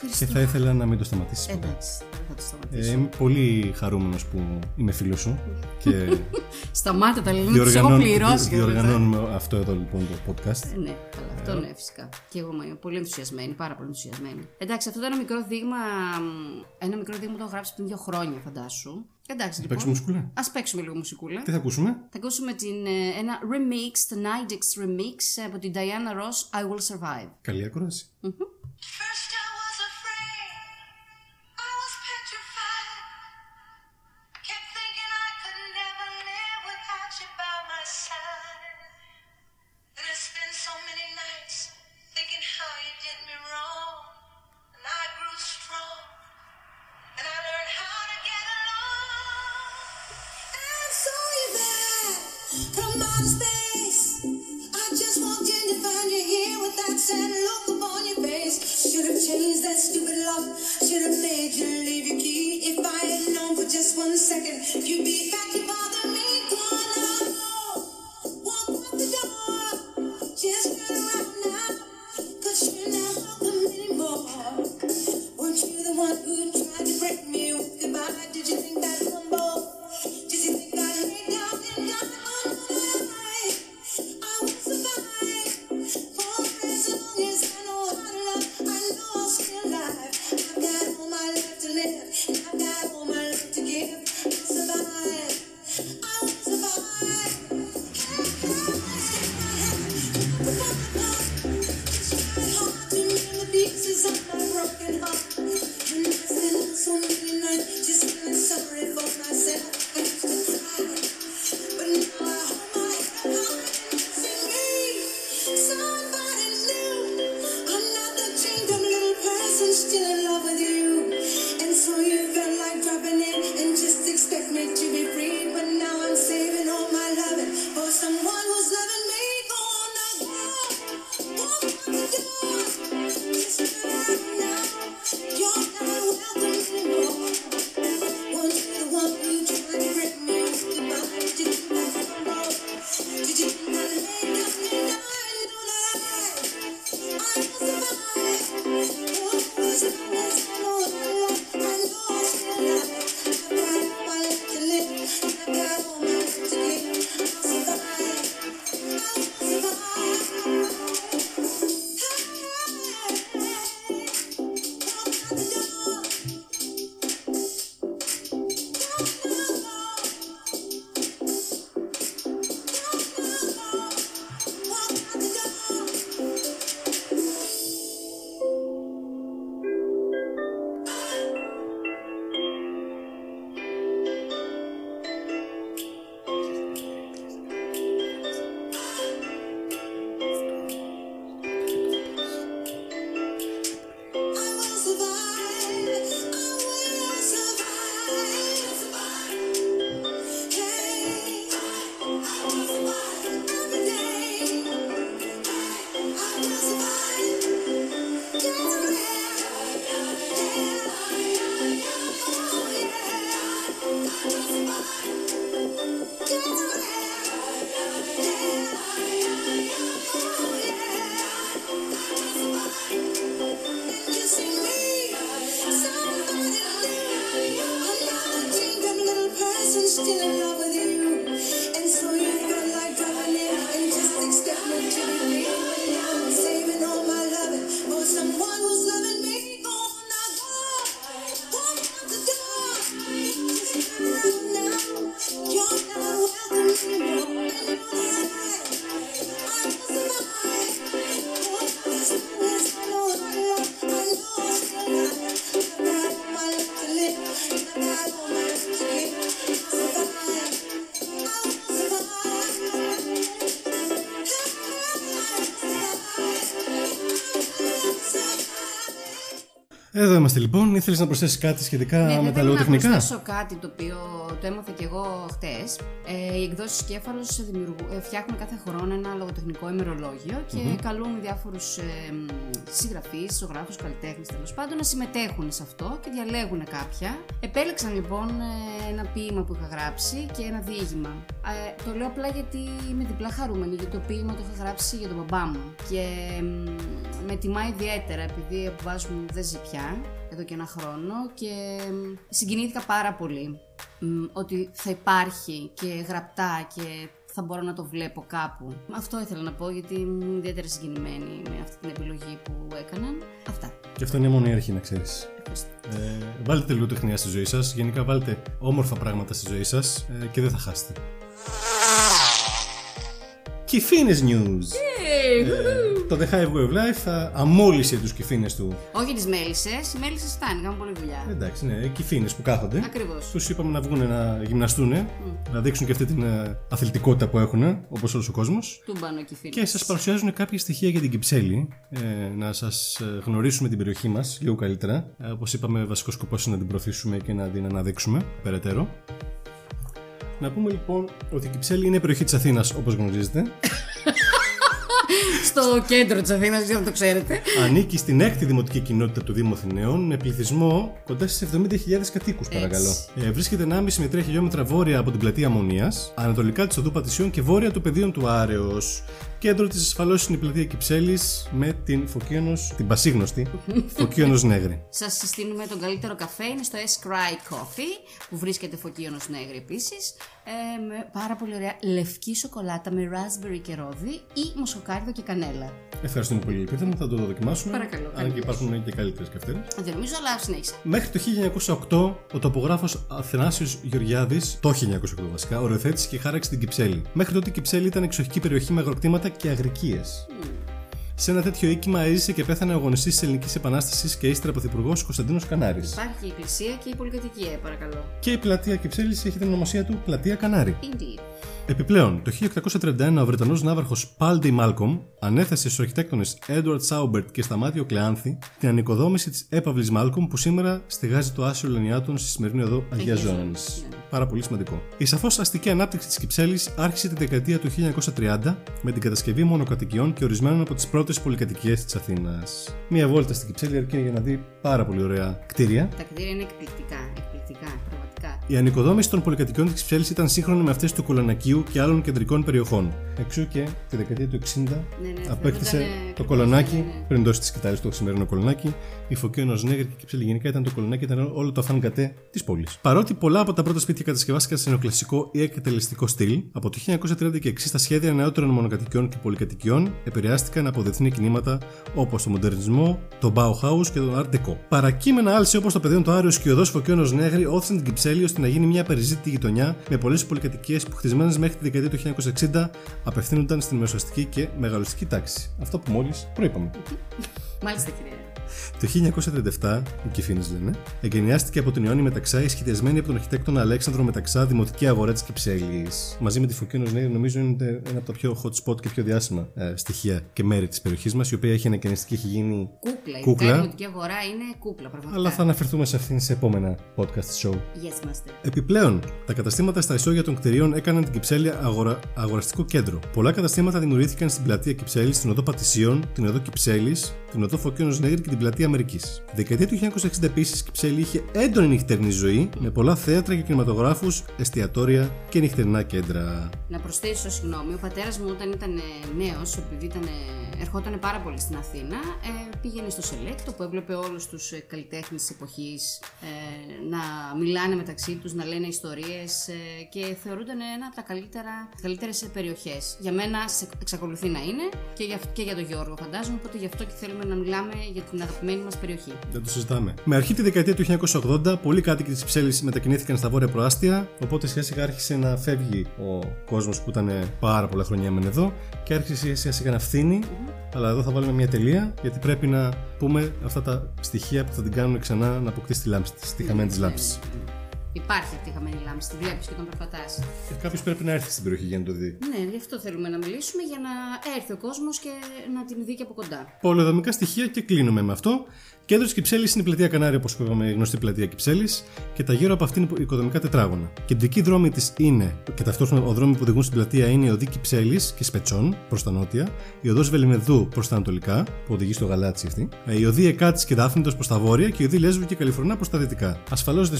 Και Ευχαριστώ. θα ήθελα να μην το σταματήσεις ποτέ. Εντάξει, δεν θα το Ε, σταματήσω. είμαι πολύ χαρούμενος που είμαι φίλος σου και (laughs) Σταμάτα τα λένε, τους έχω διοργανώνουμε, πληρώσει. και όλα αυτά. διοργανώνουμε αυτό εδώ λοιπόν το podcast. Ε, Ναι, καλά, αυτό ναι, φυσικά. Και εγώ είμαι πολύ ενθουσιασμένη, πάρα πολύ ενθουσιασμένη. Εντάξει, αυτό ήταν ένα μικρό δείγμα. μ, Ένα μικρό δείγμα που το έχω γράψει πριν δύο χρόνια, φαντάσου. Εντάξει, λοιπόν. παίξουμε μουσικούλα; Α παίξουμε λίγο μουσικούλα. Τι θα ακούσουμε; Θα ακούσουμε την, ε, ένα remix, το Nidix remix ε, από την Diana Ross, I Will Survive. Καλή ακρόαση. First Εδώ είμαστε λοιπόν. Ήθελες να προσθέσεις κάτι σχετικά Ναι, με θα τα ήθελα να λογοτεχνικά; προσθέσω κάτι το οποίο το έμαθα και εγώ χτες. Ε, οι εκδόσεις Κέφαλο ε, φτιάχνουν κάθε χρόνο ένα λογοτεχνικό ημερολόγιο και καλούν διάφορους ε, συγγραφείς, ζωγράφους, καλλιτέχνες τέλος πάντων να συμμετέχουν σε αυτό και διαλέγουν κάποια. Επέλεξαν λοιπόν ε, ένα ποίημα που είχα γράψει και ένα διήγημα. Ε, το λέω απλά γιατί είμαι διπλά χαρούμενη, γιατί το ποίημα το είχα γράψει για τον μπαμπά μου και μ, με τιμά ιδιαίτερα επειδή ο μπαμπάς μου δεν ζει πια εδώ και ένα χρόνο και μ, συγκινήθηκα πάρα πολύ μ, ότι θα υπάρχει και γραπτά και θα μπορώ να το βλέπω κάπου. Αυτό ήθελα να πω γιατί ήμουν ιδιαίτερα συγκινημένη με αυτή την επιλογή που έκαναν. Αυτά. Και αυτό είναι μόνο η αρχή, να ξέρεις. Ευχαριστώ. Ε, βάλτε λογοτεχνία στη ζωή σας. Γενικά, βάλτε όμορφα πράγματα στη ζωή σας ε, και δεν θα χάσετε. Κυφίνες news. Ε, το The Hive Way of Life θα αμόλυσε τους κυφίνες του. Όχι τις μέλισσες, οι μέλισσες φτάνει, κάνουν πολλή δουλειά. Εντάξει, ναι, οι κυφίνες που κάθονται. Ακριβώς. Τους είπαμε να βγουν να γυμναστούν, να δείξουν και αυτή την ε, αθλητικότητα που έχουν, όπως όλος ο κόσμος. Τούμπανο και φίλοι. Και σας παρουσιάζουν κάποια στοιχεία για την Κυψέλη, ε, να σας ε, γνωρίσουμε την περιοχή μας λίγο καλύτερα. Ε, όπως είπαμε, βασικός σκοπός είναι να την προωθήσουμε και να την αναδείξουμε περαιτέρω. Να πούμε λοιπόν ότι η Κυψέλη είναι περιοχή της Αθήνας, όπως γνωρίζετε. Στο κέντρο της Αθήνας, δεν το ξέρετε. Ανήκει στην έκτη δημοτική κοινότητα του Δήμου Αθηναίων με πληθυσμό κοντά στις 70.000 κατοίκους, παρακαλώ. Ε, βρίσκεται 1,5 με 3 χιλιόμετρα βόρεια από την πλατεία Αμμονίας, ανατολικά της οδού Πατησιών και βόρεια του πεδίων του Άρεος. Κέντρο της ασφαλώς είναι η πλατεία Κυψέλης με την Φωκίωνος, την πασίγνωστη (laughs) Φωκίωνος Νέγρη. Σας συστήνουμε τον καλύτερο καφέ, είναι στο S Cry Coffee, που βρίσκεται φωκίωνος Νέγρη επίσης. Ε, με πάρα πολύ ωραία λευκή σοκολάτα με raspberry και ρόδι ή μοσοκάριδο και κανέλα. Ευχαριστούμε πολύ, Λυπίδα μου, θα το δοκιμάσουμε. Παρακαλώ, Αν κάντε και υπάρχουν και καλύτερες καυτέρε. Δεν νομίζω, αλλά συνέχισε. Μέχρι το 1908 ο τοπογράφος Αθηνάσιος Γεωργιάδης, το 1908 βασικά, οριοθέτησε και χάραξε την Κυψέλη. Μέχρι τότε η Κυψέλη ήταν εξοχική περιοχή με αγροκτήματα και αγρικίες. Σε ένα τέτοιο οίκημα έζησε και πέθανε ο αγωνιστής της Ελληνικής Επανάστασης και ύστερα πρωθυπουργός Κωνσταντίνος Κανάρης. Υπάρχει και η εκκλησία και η πολυκατοικία, παρακαλώ. Και η πλατεία Κυψέλης έχει την ονομασία του Πλατεία Κανάρη. Indeed. Επιπλέον, το 1831 ο Βρετανός ναύαρχος Πάλτνεϊ Μάλκομ ανέθεσε στους αρχιτέκτονες Edward Σάουμπερτ και Σταμάτιο Κλεάνθη την ανοικοδόμηση της έπαυλης Μάλκομ που σήμερα στεγάζει το Άσυλο Ανιάτων στη σημερινή οδό Αγία Αγία Ζώνης. Ζώνης, ναι. Πάρα πολύ σημαντικό. Η σαφώς αστική ανάπτυξη της Κυψέλης άρχισε τη δεκαετία του 1930 με την κατασκευή μονοκατοικιών και ορισμένων από τις πρώτες πολυκατοικίες της Αθήνας. Μία βόλτα στην Κυψέλη αρκεί για να δει πάρα πολύ ωραία κτίρια. Τα κτίρια είναι εκπληκτικά, εκπληκτικά, πραγματικά. Η ανοικοδόμηση των πολυκατοικιών της Κυψέλη ήταν σύγχρονη με αυτές του Κολονακίου και άλλων κεντρικών περιοχών. Εξού και τη δεκαετία του 60 ναι, απέκτησε θεωρούντανε το ακριβώς, κολονάκι, ναι, ναι. πριν δώσει τη σκητάλη το σημερινό κολονάκι. Η Φωκίωνο Νέγρη και η Κυψέλη γενικά ήταν το κολονάκι, ήταν όλο το αφανκατέ της πόλης. Παρότι πολλά από τα πρώτα σπίτια κατασκευάστηκαν σε νεοκλασικό ή εκτελεστικό στυλ, από το 1930 και εξής τα σχέδια νεότερων μονοκατοικιών και πολυκατοικιών επηρεάστηκαν από διεθνή κινήματα όπως το μοντερνισμό, το Bauhaus και τον Art Deco. Παρακείμενα άλση όπως το πεδίο του Άριο και η οδό Φωκίωνο Νέγρη όθησαν την Κυψέλη ώστε να γίνει μια περιζήτητη γειτονιά με πολλές πολυκατοικίες που χτισμένες μέχρι τη δεκαετία του 1960 απευθύνονταν στην μεσοαστική και μεγαλωστική τάξη. Αυτό που μόλις προείπαμε. Μάλιστα, κυρία. Το 1937, οι Κυφίνε λένε, εγκαινιάστηκε από τον Ιωάννη Μεταξά, σχεδιασμένη από τον αρχιτέκτονα Αλέξανδρο Μεταξά, δημοτική αγορά της Κυψέλης. Μαζί με τη Φωκίνο Νέη, νομίζω είναι ένα από τα πιο hot spot και πιο διάσημα ε, στοιχεία και μέρη της περιοχής μας, η οποία έχει ανακαινιστεί και έχει γίνει Κούκλα. Κούκλα. Η δημοτική αγορά είναι κούκλα, πραγματικά. Αλλά θα αναφερθούμε σε αυτήν σε επόμενα podcast show. Yes, master. Επιπλέον, τα καταστήματα στα ισόγεια των κτηρίων έκαναν την Κυψέλη αγορα... αγοραστικό κέντρο. Πολλά καταστήματα δημιουργήθηκαν στην πλατεία Κυψέλης, στην οδό Πατησίων, την οδό Κυψέλης, την οδό Φωκίωνο Νέγρη και την πλατεία Αμερικής. Τη δεκαετία του 1960 επίσης η Κυψέλη είχε έντονη νυχτερινή ζωή, με πολλά θέατρα και κινηματογράφους, εστιατόρια και νυχτερινά κέντρα. Να προσθέσω, συγγνώμη, ο πατέρας μου όταν ήταν νέος, επειδή ήταν, ερχόταν πάρα πολύ στην Αθήνα, ε, πήγαινε στο Σελέκτο που έβλεπε όλους τους καλλιτέχνες της εποχής ε, να μιλάνε μεταξύ τους, να λένε ιστορίες ε, και θεωρούνταν ένα από τα καλύτερα, καλύτερες περιοχές. Για μένα σε- εξακολουθεί να είναι και για, και για τον Γιώργο, φαντάζομαι. Οπότε γι' αυτό και θέλουμε να μιλάμε για την αγαπημένη μας περιοχή. Δεν το συζητάμε. Με αρχή τη δεκαετία του 1980, πολλοί κάτοικοι της Κυψέλη μετακινήθηκαν στα βόρεια προάστια, οπότε σιγά σιγά άρχισε να φεύγει ο κόσμος που ήταν πάρα πολλά χρόνια έμενε εδώ και άρχισε σιγά σιγά να φθηνει Αλλά εδώ θα βάλουμε μια τελεία, γιατί πρέπει να πούμε αυτά τα στοιχεία που θα την κάνουν ξανά να αποκτήσει τη λάμψη της, τη χαμένη της λάμψης. Υπάρχει αυτή η χαμένη λάμψη, τη βλέπεις και τον περπατά. Κάποιος πρέπει να έρθει στην περιοχή για να το δει. Ναι, γι' αυτό θέλουμε να μιλήσουμε για να έρθει ο κόσμος και να την δει και από κοντά. Πολεοδομικά στοιχεία και κλείνουμε με αυτό. Κέντρος τη Κυψέλης είναι η πλατεία Κανάρια, όπως είπαμε, η γνωστή πλατεία Κυψέλης, και τα γύρω από αυτήν είναι οικοδομικά τετράγωνα. Κεντρική δρόμη της είναι, και ταυτόχρονα ο δρόμοι που οδηγούν στην πλατεία είναι η οδή Κυψέλης και Σπετσών προς τα νότια, η οδός Βελιμεδού προς τα ανατολικά, που οδηγεί στο γαλάτσι αυτή, ε, η οδή Εκάτης και Δάφνητος προς τα βόρεια και η οδή Λέσβου και Καλιφορνά προς τα δυτικά. Ασφαλώς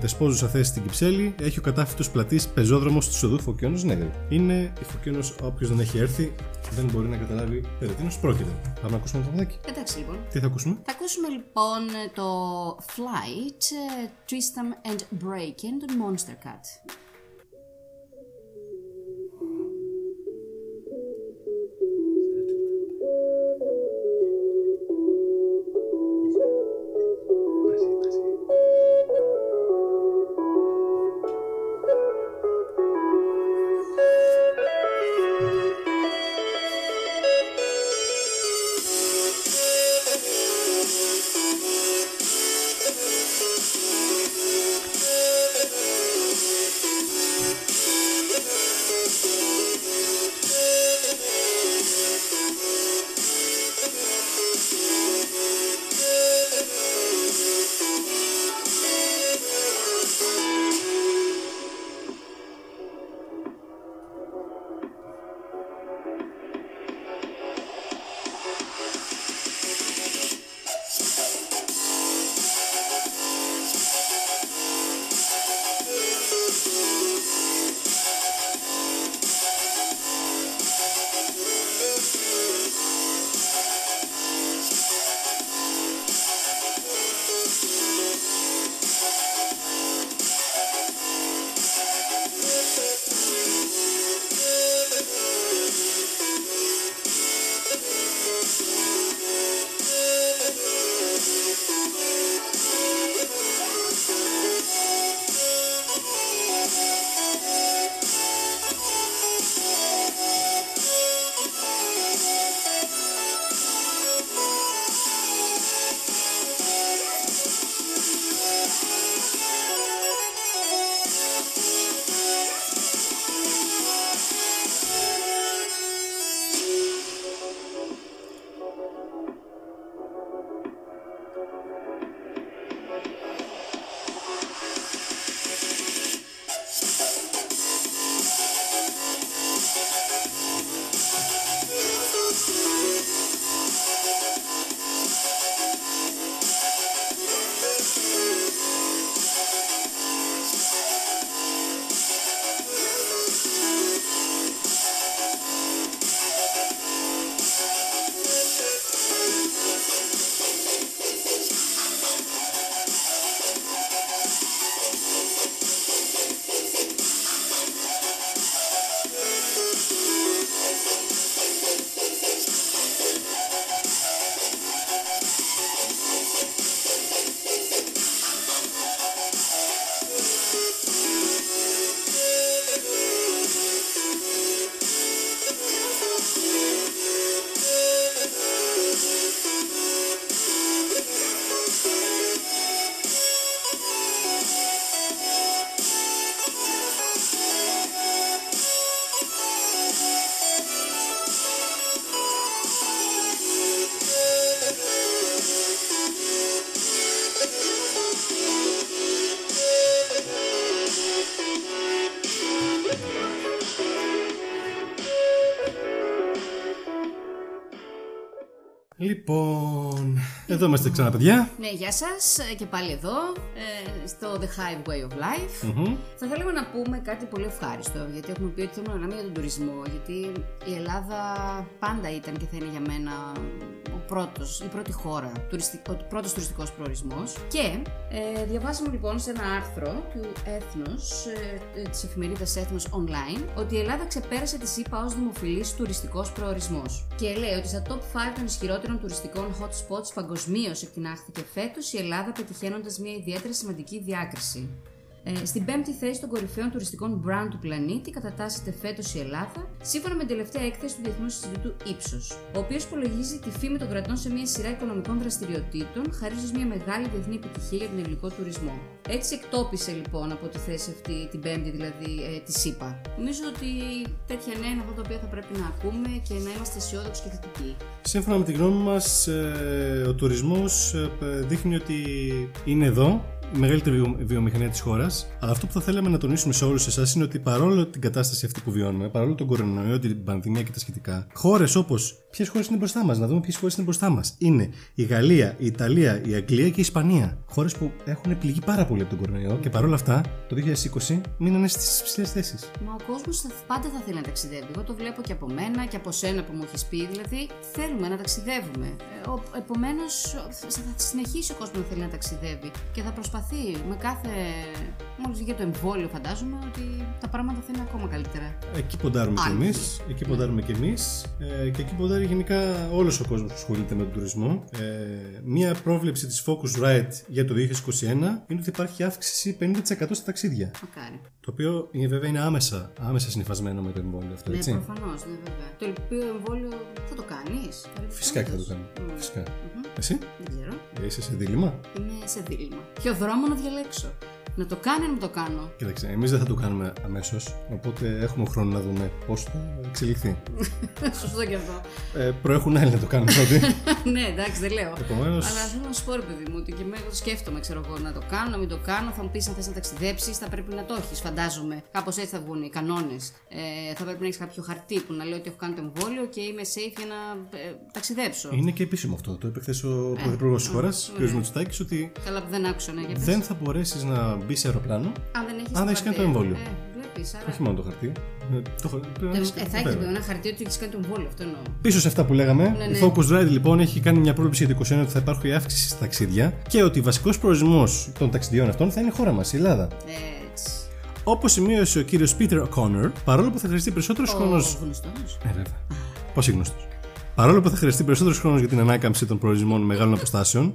δεσπόζουσα θέση στην Κυψέλη έχει ο κατάφυτος πλατής πεζόδρομος της οδού Φωκιώνο Νέγρη. Είναι η Φωκιώνο, όποιος δεν έχει έρθει, δεν μπορεί να καταλάβει περί τίνος πρόκειται. Πάμε να ακούσουμε το παπαδάκι. Εντάξει λοιπόν. Τι θα ακούσουμε; Θα ακούσουμε λοιπόν το Flight, ε, Tristram and Breakin των Monster Cat. Εδώ είμαστε ξανά, παιδιά. Ναι, γεια σας και πάλι εδώ ε, στο The Hive Way of Life. Θα θέλαμε να πούμε κάτι πολύ ευχάριστο, γιατί έχουμε πει ότι θέλουμε να μιλάμε για τον τουρισμό. Γιατί η Ελλάδα πάντα ήταν και θα είναι για μένα ο πρώτος, η πρώτη χώρα, τουριστικ- ο πρώτος τουριστικός προορισμός. Και ε, διαβάσαμε λοιπόν σε ένα άρθρο του Έθνος, ε, της εφημερίδας Έθνος Online, ότι η Ελλάδα ξεπέρασε τη ΣΥΠΑ ως δημοφιλής τουριστικός προορισμός. Και λέει ότι στα top 5 των ισχυρότερων τουριστικών hot spots παγκοσμίως εκτινάχθηκε φέτος η Ελλάδα πετυχαίνοντας μια ιδιαίτερα σημαντική διάκριση. Ε, στην πέμπτη θέση των κορυφαίων τουριστικών brand του πλανήτη κατατάσσεται φέτος η Ελλάδα, σύμφωνα με την τελευταία έκθεση του Διεθνούς Ινστιτούτου Ύψος, ο οποίος υπολογίζει τη φήμη των κρατών σε μια σειρά οικονομικών δραστηριοτήτων, χαρίζοντας μια μεγάλη διεθνή επιτυχία για τον ελληνικό τουρισμό. Έτσι εκτόπισε λοιπόν από τη θέση αυτή, την πέμπτη δηλαδή, ε, τη ΣΥΠΑ. Νομίζω ότι τέτοια νέα είναι αυτά τα οποία θα πρέπει να ακούμε και να είμαστε αισιόδοξοι και θετικοί. Σύμφωνα με τη γνώμη μας, ο τουρισμός δείχνει ότι είναι εδώ η μεγαλύτερη βιο- βιομηχανία της χώρας. Αλλά αυτό που θα θέλαμε να τονίσουμε σε όλους εσάς είναι ότι παρόλο την κατάσταση αυτή που βιώνουμε, παρόλο τον κορονοϊό, την πανδημία και τα σχετικά, χώρες όπως. Ποιες χώρες είναι μπροστά μας, να δούμε ποιες χώρες είναι μπροστά μας. Είναι η Γαλλία, η Ιταλία, η Αγγλία και η Ισπανία. Χώρες που έχουν πληγεί πάρα πολύ από τον κορονοϊό και παρόλα αυτά το 2020 μείνανε στις ψηλές θέσεις. Μα ο κόσμος πάντα θα θέλει να ταξιδεύει. Εγώ το βλέπω και από μένα και από σένα που μου έχεις πει. Δηλαδή, θέλουμε να ταξιδεύουμε. Επομένως, θα συνεχίσει ο κόσμος να θέλει να ταξιδεύει και θα προσπαθεί με κάθε. Μόλις βγει το εμβόλιο, φαντάζομαι ότι τα πράγματα θα είναι ακόμα καλύτερα. Εκεί ποντάρουμε κι Αν. εμείς. Εκεί ποντάρουμε κι εμείς. Ε, και εκεί ποντάρει γενικά όλος ο κόσμος που ασχολείται με τον τουρισμό. Ε, μία πρόβλεψη της Focusrite για το 2021 είναι ότι υπάρχει αύξηση 50% στα ταξίδια. Μακάρι. Το οποίο είναι, βέβαια είναι άμεσα, άμεσα συνυφασμένο με το εμβόλιο αυτό, Ναι, έτσι. προφανώς, ναι, βέβαια. Το οποίο εμβόλιο θα το κάνεις. Φυσικά και θα το κάνω. Φυσικά. Εσύ; Δεν ξέρω. ε, είσαι σε δίλημα. Είμαι σε δίλημα. Ποιο δρόμο να διαλέξω; Να το κάνω ή να μην το κάνω. Κοίταξε, εμείς δεν θα το κάνουμε αμέσως. Οπότε έχουμε χρόνο να δούμε πώς θα εξελιχθεί. (laughs) Σωστό και αυτό. Ε, προέχουν άλλοι να το κάνουν πρώτοι. (laughs) ναι, εντάξει, δεν λέω. Επομένω. Αλλά θέλω να σου πω, ρε παιδί μου, ότι και εγώ το σκέφτομαι, ξέρω εγώ, να το κάνω, να μην το κάνω. Θα μου πεις αν θες να ταξιδέψεις, θα πρέπει να το έχεις, φαντάζομαι. Κάπως έτσι θα βγουν οι κανόνες. Ε, θα πρέπει να έχεις κάποιο χαρτί που να λέει ότι έχω κάνει το εμβόλιο και είμαι safe για να ε, ταξιδέψω. Είναι και επίσημο αυτό. Το είπε χθες ο Πρωθυπουργός της χώρας, κ. Μητσοτάκης, ότι Καλά που δεν άκουσα, ναι, για πες. δεν θα μπορέσεις να μπεις σε αεροπλάνο Αν δεν έχεις αν δεν έχεις κάνει το εμβόλιο. Ε, βλέπεις, άρα. όχι μόνο το χαρτί. ε, Το, χα- πρέπει να Ε, έχεις ε, θα εδώ έχει πέρα. ένα χαρτί ότι έχεις κάνει το εμβόλιο, αυτό εννοώ. Πίσω σε αυτά που λέγαμε, Ναι, ναι. η Focusrite λοιπόν έχει κάνει μια πρόβλεψη για το 2021 ότι θα υπάρχει αύξηση στα ταξίδια και ότι βασικός προορισμός των ταξιδιών αυτών θα είναι η χώρα μας, η Ελλάδα. Έτσι. Όπως σημείωσε ο κύριος Peter O'Connor, παρόλο που θα χρειαστεί περισσότερος χρόνο. Ο γνωστός. Ε, βέβαια. Πώς γνωστός; Παρόλο που θα χρειαστεί περισσότερος χρόνος για την ανάκαμψη των προορισμών μεγάλων αποστάσεων,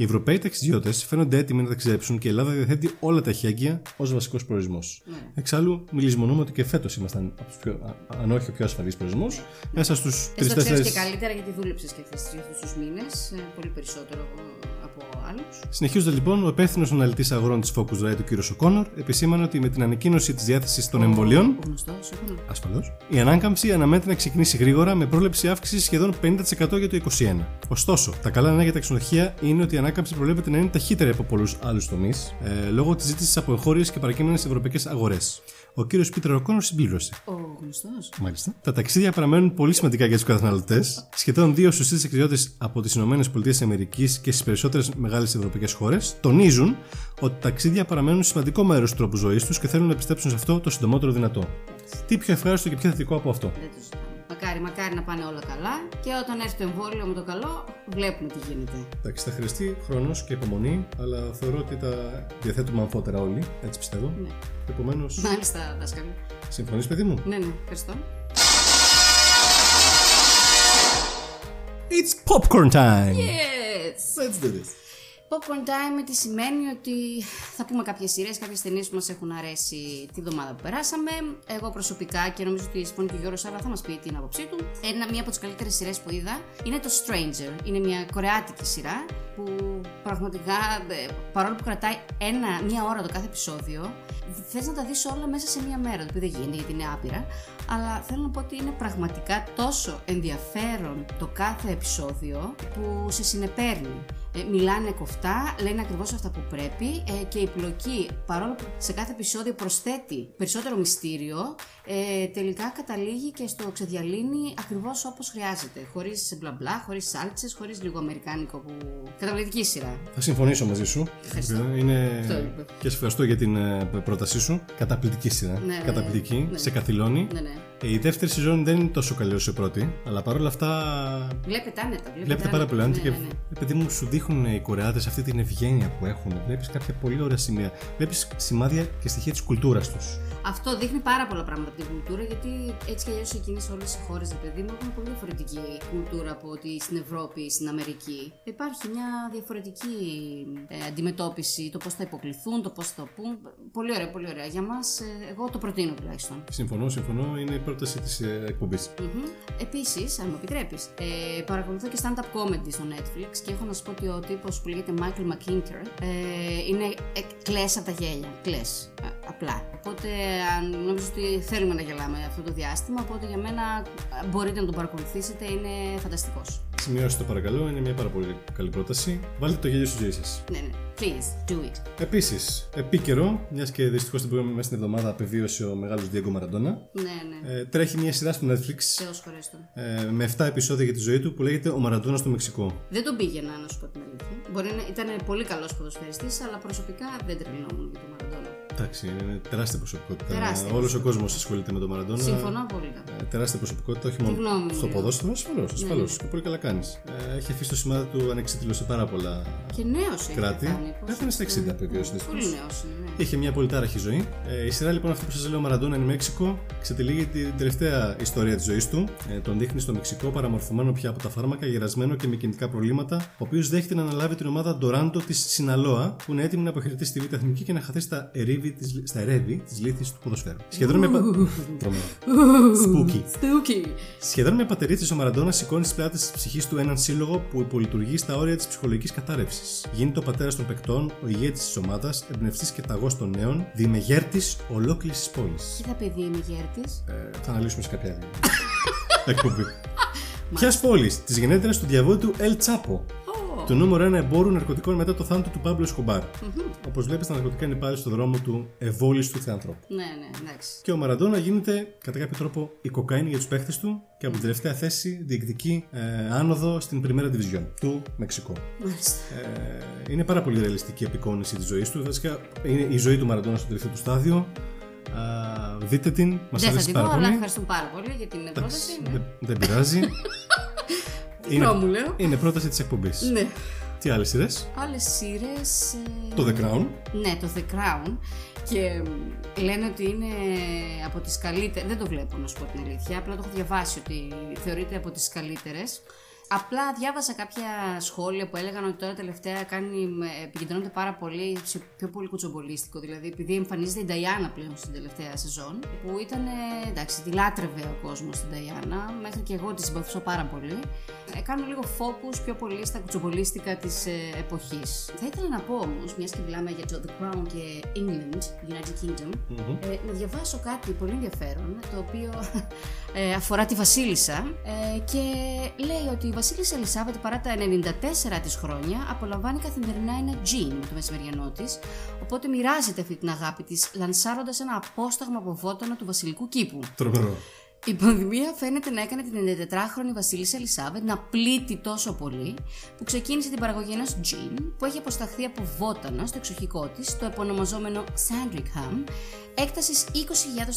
οι Ευρωπαίοι ταξιδιώτες φαίνονται έτοιμοι να ταξιδέψουν και η Ελλάδα διαθέτει όλα τα εχέγγυα ως βασικός προορισμός. Ναι. Εξάλλου, μιλισμονούμε ότι και φέτος ήμασταν, από τους πιο, α- αν όχι ο πιο ασφαλής προορισμός, μέσα στους Εσύ το ξέρεις 3-4. και καλύτερα γιατί δούλεψες και αυτούς τους μήνες, πολύ περισσότερο ε, από άλλους. Συνεχίζοντα λοιπόν, ο υπεύθυνο αναλυτής αγορών της Focusrite, ο κ. O'Connor, επισήμανε ότι με την ανακοίνωση της διάθεσης των εμβολίων, Ο γνωστός, όχι. ασφαλώς, η ανάκαμψη αναμένεται να ξεκινήσει γρήγορα με πρόληψη αύξησης σχεδόν 50% για το 2021. Ωστόσο, τα καλά νέα για τα ξενοδοχεία είναι ότι η ανάκαμψη προβλέπεται να είναι ταχύτερη από πολλούς άλλους τομείς ε, λόγω της ζήτησης από εγχώριες και παρακείμενες ευρωπαϊκές αγορές. Ο κ. Πίτερ O'Connor συμπλήρωσε. Ο γνωστός. Μάλιστα. Τα ταξίδια παραμένουν πολύ σημαντικά για τους καταναλωτές. Σχεδόν δύο στους τρεις ταξιδιώτε από τις ΗΠΑ και στις περισσότερες μεγάλες ευρωπαϊκές χώρες τονίζουν ότι τα ταξίδια παραμένουν σημαντικό μέρος του τρόπου ζωής τους και θέλουν να επιστρέψουν σε αυτό το συντομότερο δυνατό. Τι πιο ευχάριστο και πιο θετικό από αυτό. Δεν το ζητάμε. Μακάρι, μακάρι να πάνε όλα καλά και όταν έρθει το εμβόλιο με το καλό, βλέπουμε τι γίνεται. Εντάξει, θα χρειαστεί χρόνος και υπομονή, αλλά θεωρώ ότι τα διαθέτουμε αμφότερα όλοι, έτσι πιστεύω. Ναι. Επομένως, Μάλιστα, δάσκαλε. συμφωνείς, παιδί μου; Ναι, ναι, ευχαριστώ. It's popcorn time! Yes! Let's do this. Popcorn time τι σημαίνει ότι θα πούμε κάποιες σειρές, κάποιες ταινίες που μας έχουν αρέσει τη βδομάδα που περάσαμε. Εγώ προσωπικά και νομίζω ότι συμφωνεί και ο Γιώργος Σάβα θα μας πει την άποψή του. Ένα, μία από τις καλύτερες σειρές που είδα είναι το Stranger. Είναι μια κορεάτικη σειρά που πραγματικά ε, παρόλο που κρατάει ένα, μία ώρα το κάθε επεισόδιο, θες να τα δεις όλα μέσα σε μία μέρα. Το οποίο δεν γίνεται γιατί είναι άπειρα. Αλλά θέλω να πω ότι είναι πραγματικά τόσο ενδιαφέρον το κάθε επεισόδιο που σε συνεπέρνει. Ε, μιλάνε κοφτά, λένε ακριβώς αυτά που πρέπει ε, και η πλοκή, παρόλο που σε κάθε επεισόδιο προσθέτει περισσότερο μυστήριο, ε, τελικά καταλήγει και στο ξεδιαλύνει ακριβώς όπως χρειάζεται. Χωρίς μπλα μπλα, χωρίς σάλτσες, χωρίς λίγο αμερικάνικο που. Καταπληκτική σειρά. Θα συμφωνήσω μαζί σου. Ευχαριστώ. Είναι... Αυτό είπε. Και σε ευχαριστώ για την ε, πρότασή σου. Καταπληκτική σειρά. Ναι, ναι, Καταπληκτική. ναι. Σε καθυλώνει. Ναι, ναι. Ε, Η δεύτερη σεζόν δεν είναι τόσο καλή όσο η πρώτη, αλλά παρόλα αυτά Βλέπετε άνετα. Βλέπετε, βλέπετε πάρα πολύ άνετα. άνετα Ναι, και ναι, ναι. επειδή μου σου δείχνει δείχνουν οι Κορεάτε αυτή την ευγένεια που έχουν, βλέπεις κάποια πολύ ωραία σημεία. Βλέπεις σημάδια και στοιχεία της κουλτούρας τους. Αυτό δείχνει πάρα πολλά πράγματα από την κουλτούρα, γιατί έτσι κι αλλιώς εκείνες όλες οι χώρες, παιδί μου, έχουν πολύ διαφορετική κουλτούρα από ότι στην Ευρώπη ή στην Αμερική. Υπάρχει μια διαφορετική ε, αντιμετώπιση, το πώς θα υποκληθούν, το πώς θα το πούν. Πολύ ωραία, πολύ ωραία. Για μας, εγώ το προτείνω τουλάχιστον. Συμφωνώ, συμφωνώ. Είναι η πρόταση της εκπομπής. Επίσης, αν μου επιτρέπεις, ε, παρακολουθώ και stand-up comedy στο Netflix και έχω να σου πω ότι ο τύπος που λέγεται Michael McKinter ε, είναι ε, κλαις από τα γέλια. Κλαις. Α- Απλά. Οπότε, αν νομίζω ότι θέλουμε να γελάμε αυτό το διάστημα, οπότε για μένα ε, μπορείτε να τον παρακολουθήσετε, είναι φανταστικός. Σημειώστε το παρακαλώ, είναι μια πάρα πολύ καλή πρόταση. Βάλτε το γέλιο στη ζωή σας. Ναι, ναι. Please, do it. Επίσης, επίκαιρο, μιας και δυστυχώς την προηγούμενη μέσα στην εβδομάδα απεβίωσε ο μεγάλος Diego Maradona. Ναι, ναι. Ε, τρέχει μια σειρά στο Netflix Θεός χωρέστον. ε, με 7 επεισόδια για τη ζωή του που λέγεται Ο Μαραντόνα στο Μεξικό. Δεν τον πήγαινα, να σου πω την αλήθεια. Μπορεί να ήταν πολύ καλός ποδοσφαιριστής, αλλά προσωπικά δεν τρελνόμουν για τον Μαραντόνα. Εντάξει, είναι τεράστια προσωπικότητα. Τεράστια Όλος ο κόσμος ασχολείται με τον Μαραντόνα. Συμφωνώ απόλυτα. Ε, τεράστια προσωπικότητα, όχι γνώμη μόνο μου στο λέω. ποδόσφαιρο, ασφαλώς. Ασφαλώς. Και πολύ καλά κάνεις. Ε, έχει αφήσει το σημάδι του ανεξίτηλο σε πάρα πολλά Και νέος έχει κράτη. κάνει. πώς Έφτανε στα 60 επιβίωση Πολύ νέος είναι, ναι. Είχε μια πολύ τάραχη ζωή. Ε, η σειρά λοιπόν αυτή που σας λέω, Μαραντόνα είναι Μέξικο, ξετυλίγει την τελευταία ιστορία της ζωής του. Ε, τον δείχνει στο Μεξικό, παραμορφωμένο πια από τα φάρμακα, γερασμένο και με κινητικά προβλήματα, ο οποίος δέχεται να αναλάβει την ομάδα Ντοράντο της Σιναλόα, που είναι έτοιμη να αποχαιρετήσει τη Β' Εθνική και να χαθεί στα ερήβη της, στα ερεύη της λύθης του ποδοσφαίρου. Σχεδόν με. πα- Τρομερό. Spooky. Στούκι. Σχεδόν με πατερίτσι ο Μαραντόνα σηκώνει στι πλάτες της ψυχής του έναν σύλλογο που υπολειτουργεί στα όρια της ψυχολογικής κατάρρευσης. Γίνεται ο πατέρας των παικτών, ο ηγέτης της ομάδας, εμπνευστής και ταγός των νέων, διημεγέρτη ολόκληρης της πόλης. Τι θα πει είμαι γέρτης. Ε, θα αναλύσουμε σε κάποια άλλη (laughs) εκπομπή. Ποιας πόλης, της γενέτειρα του διαβόητου Ελ Τσάπο. Του νούμερο 1 εμπόρου ναρκωτικών μετά το θάνατο του Πάμπλο Εσκομπάρ. Όπως βλέπεις, τα ναρκωτικά είναι πάλι στο δρόμο του ευόλιστου θεανθρώπου. Ναι, ναι, εντάξει. Και ο Μαραντόνα γίνεται κατά κάποιο τρόπο η κοκαίνη για τους παίχτες του και από την τελευταία θέση διεκδικεί ε, άνοδο στην Primera Division του Μεξικό. Μάλιστα. Ε, είναι πάρα πολύ ρεαλιστική η απεικόνηση της ζωής του. Βασικά είναι η ζωή του Μαραντόνα στο τελευταίο του στάδιο. Α, δείτε την, μας Δεν θα αρέσει την πάρα δω, αλλά πολύ. ευχαριστούμε πάρα πολύ για την πρόταση. Ναι. Δεν, δεν πειράζει. (laughs) Γνώμη μου λέω. είναι πρόταση της εκπομπής. Ναι. Τι άλλες σειρές; Άλλες σειρές. Το The Crown. Ναι, το The Crown. Και μ, λένε ότι είναι από τις καλύτερες. Δεν το βλέπω να σου πω την αλήθεια. Απλά το έχω διαβάσει ότι θεωρείται από τις καλύτερες. Απλά διάβασα κάποια σχόλια που έλεγαν ότι τώρα τελευταία κάνει, ε, επικεντρώνεται πάρα πολύ σε πιο πολύ κουτσομπολίστικο. Δηλαδή, επειδή εμφανίζεται η Νταϊάννα πλέον στην τελευταία σεζόν, που ήταν. ε, εντάξει, τη λάτρευε ο κόσμος στην Νταϊάννα, μέχρι και εγώ τη συμπαθούσα πάρα πολύ. Ε, κάνω λίγο focus πιο πολύ στα κουτσομπολίστικα της ε, εποχής. Θα ήθελα να πω όμως, μιας και μιλάμε για το The Crown και England, United Kingdom, ε, να διαβάσω κάτι πολύ ενδιαφέρον, το οποίο (laughs) ε, αφορά τη Βασίλισσα ε, και λέει ότι η Βασίλισσα Ελισάβετ παρά τα 94 της χρόνια απολαμβάνει καθημερινά ένα τζιν με το μεσημεριανό της, οπότε μοιράζεται αυτή την αγάπη της λανσάροντας ένα απόσταγμα από βότανο του βασιλικού κήπου. Τρομερό. Η πανδημία φαίνεται να έκανε την 94χρονη Βασίλισσα Ελισάβετ να πλήττει τόσο πολύ που ξεκίνησε την παραγωγή ενός τζιν που έχει αποσταχθεί από βότανα στο εξοχικό της, το επωνομαζόμενο Sandringham, έκτασης 20.000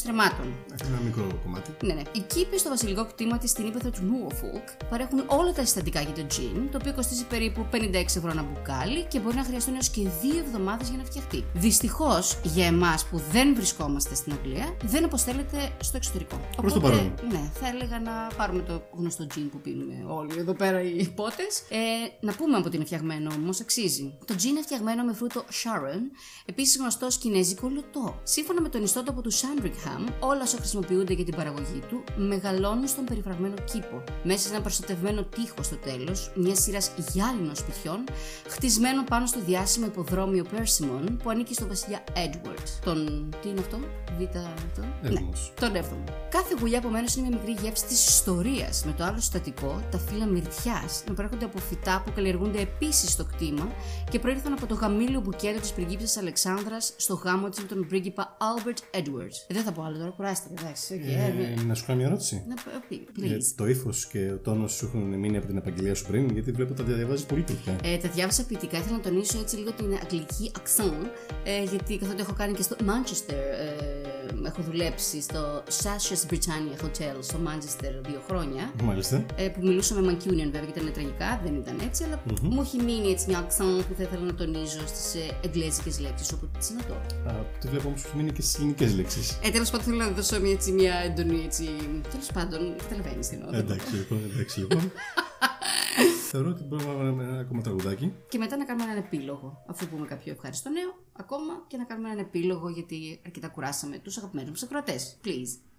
θρεμάτων. Έχει ένα μικρό κομμάτι. Ναι, ναι. Οι κήποι στο βασιλικό κτήμα της στην ύπεθρο του Norfolk παρέχουν όλα τα συστατικά για το τζιν, το οποίο κοστίζει περίπου 56 ευρώ ένα μπουκάλι και μπορεί να χρειαστούν έως και δύο εβδομάδες για να φτιαχτεί. Δυστυχώς για εμάς που δεν βρισκόμαστε στην Αγγλία, δεν αποστέλλεται στο εξωτερικό. Προς το Οπότε, παρόν. Ναι, θα έλεγα να πάρουμε το γνωστό τζιν που πίνουμε όλοι εδώ πέρα οι πότες. Ε, να πούμε από τι είναι φτιαγμένο όμως, αξίζει. Το τζιν είναι φτιαγμένο με φρούτο Sharon, επίσης γνωστό ως κινέζικο λωτό. Σύμφωνα με τον ιστότοπο του Sandringham, όλα όσα χρησιμοποιούνται για την παραγωγή του μεγαλώνουν στον περιφραγμένο κήπο. Μέσα σε ένα προστατευμένο τείχος στο τέλος, μια σειρά γυάλινων σπιτιών, χτισμένο πάνω στο διάσημο υποδρόμιο Persimmon που ανήκει στο βασιλιά Edward. Τον. Τι είναι αυτό, Β. Αυτό. Έβδομος. Ναι, τον 7ο. Κάθε γουλιά επομένως είναι μια μικρή γεύση της ιστορίας, με το άλλο συστατικό, τα φύλλα μυρτιά, να προέρχονται από φυτά που καλλιεργούνται επίσης στο κτήμα και προήλθαν από το γαμήλιο μπουκέτο της πριγκίπισσας Αλεξάνδρας στο γάμο της με τον πρίγκιπα Albert Edwards. Ε, δεν θα πω άλλο τώρα, κουράστηκα, εντάξει. οκ, ε, ναι. Ε, να σου κάνω μια ερώτηση. Να πω, ε, Ε, please. το ύφος και ο τόνος σου έχουν μείνει από την απαγγελία σου πριν, γιατί βλέπω τα διαβάζεις πολύ ποιητικά. Ε, τα διάβασα ποιητικά, ήθελα να τονίσω έτσι λίγο την αγγλική accent, ε, γιατί καθότι έχω κάνει και στο Manchester ε, έχω δουλέψει στο Sasha's Britannia Hotel στο Manchester δύο χρόνια. Μάλιστα. Ε, που μιλούσα με Mancunian βέβαια και ήταν τραγικά, δεν ήταν έτσι, αλλά μου έχει μείνει έτσι μια accent που θα ήθελα να τονίζω στις ε, εγγλέζικες λέξεις, οπότε τι να το. Α, τη βλέπω όμως που μείνει και στι ελληνικέ λέξεις. Ε, τέλος πάντων θέλω να δώσω μια, έτσι, μια έντονη έτσι. Τέλος πάντων, καταλαβαίνεις τι εννοώ. εντάξει λοιπόν, εντάξει λοιπόν. (laughs) Θεωρώ ότι μπορούμε να βάλουμε ένα ακόμα τραγουδάκι. Και μετά να κάνουμε έναν επίλογο. Αφού πούμε κάποιο ευχάριστο νέο, ακόμα και να κάνουμε έναν επίλογο γιατί αρκετά κουράσαμε τους αγαπημένους μας ακροατές. Please.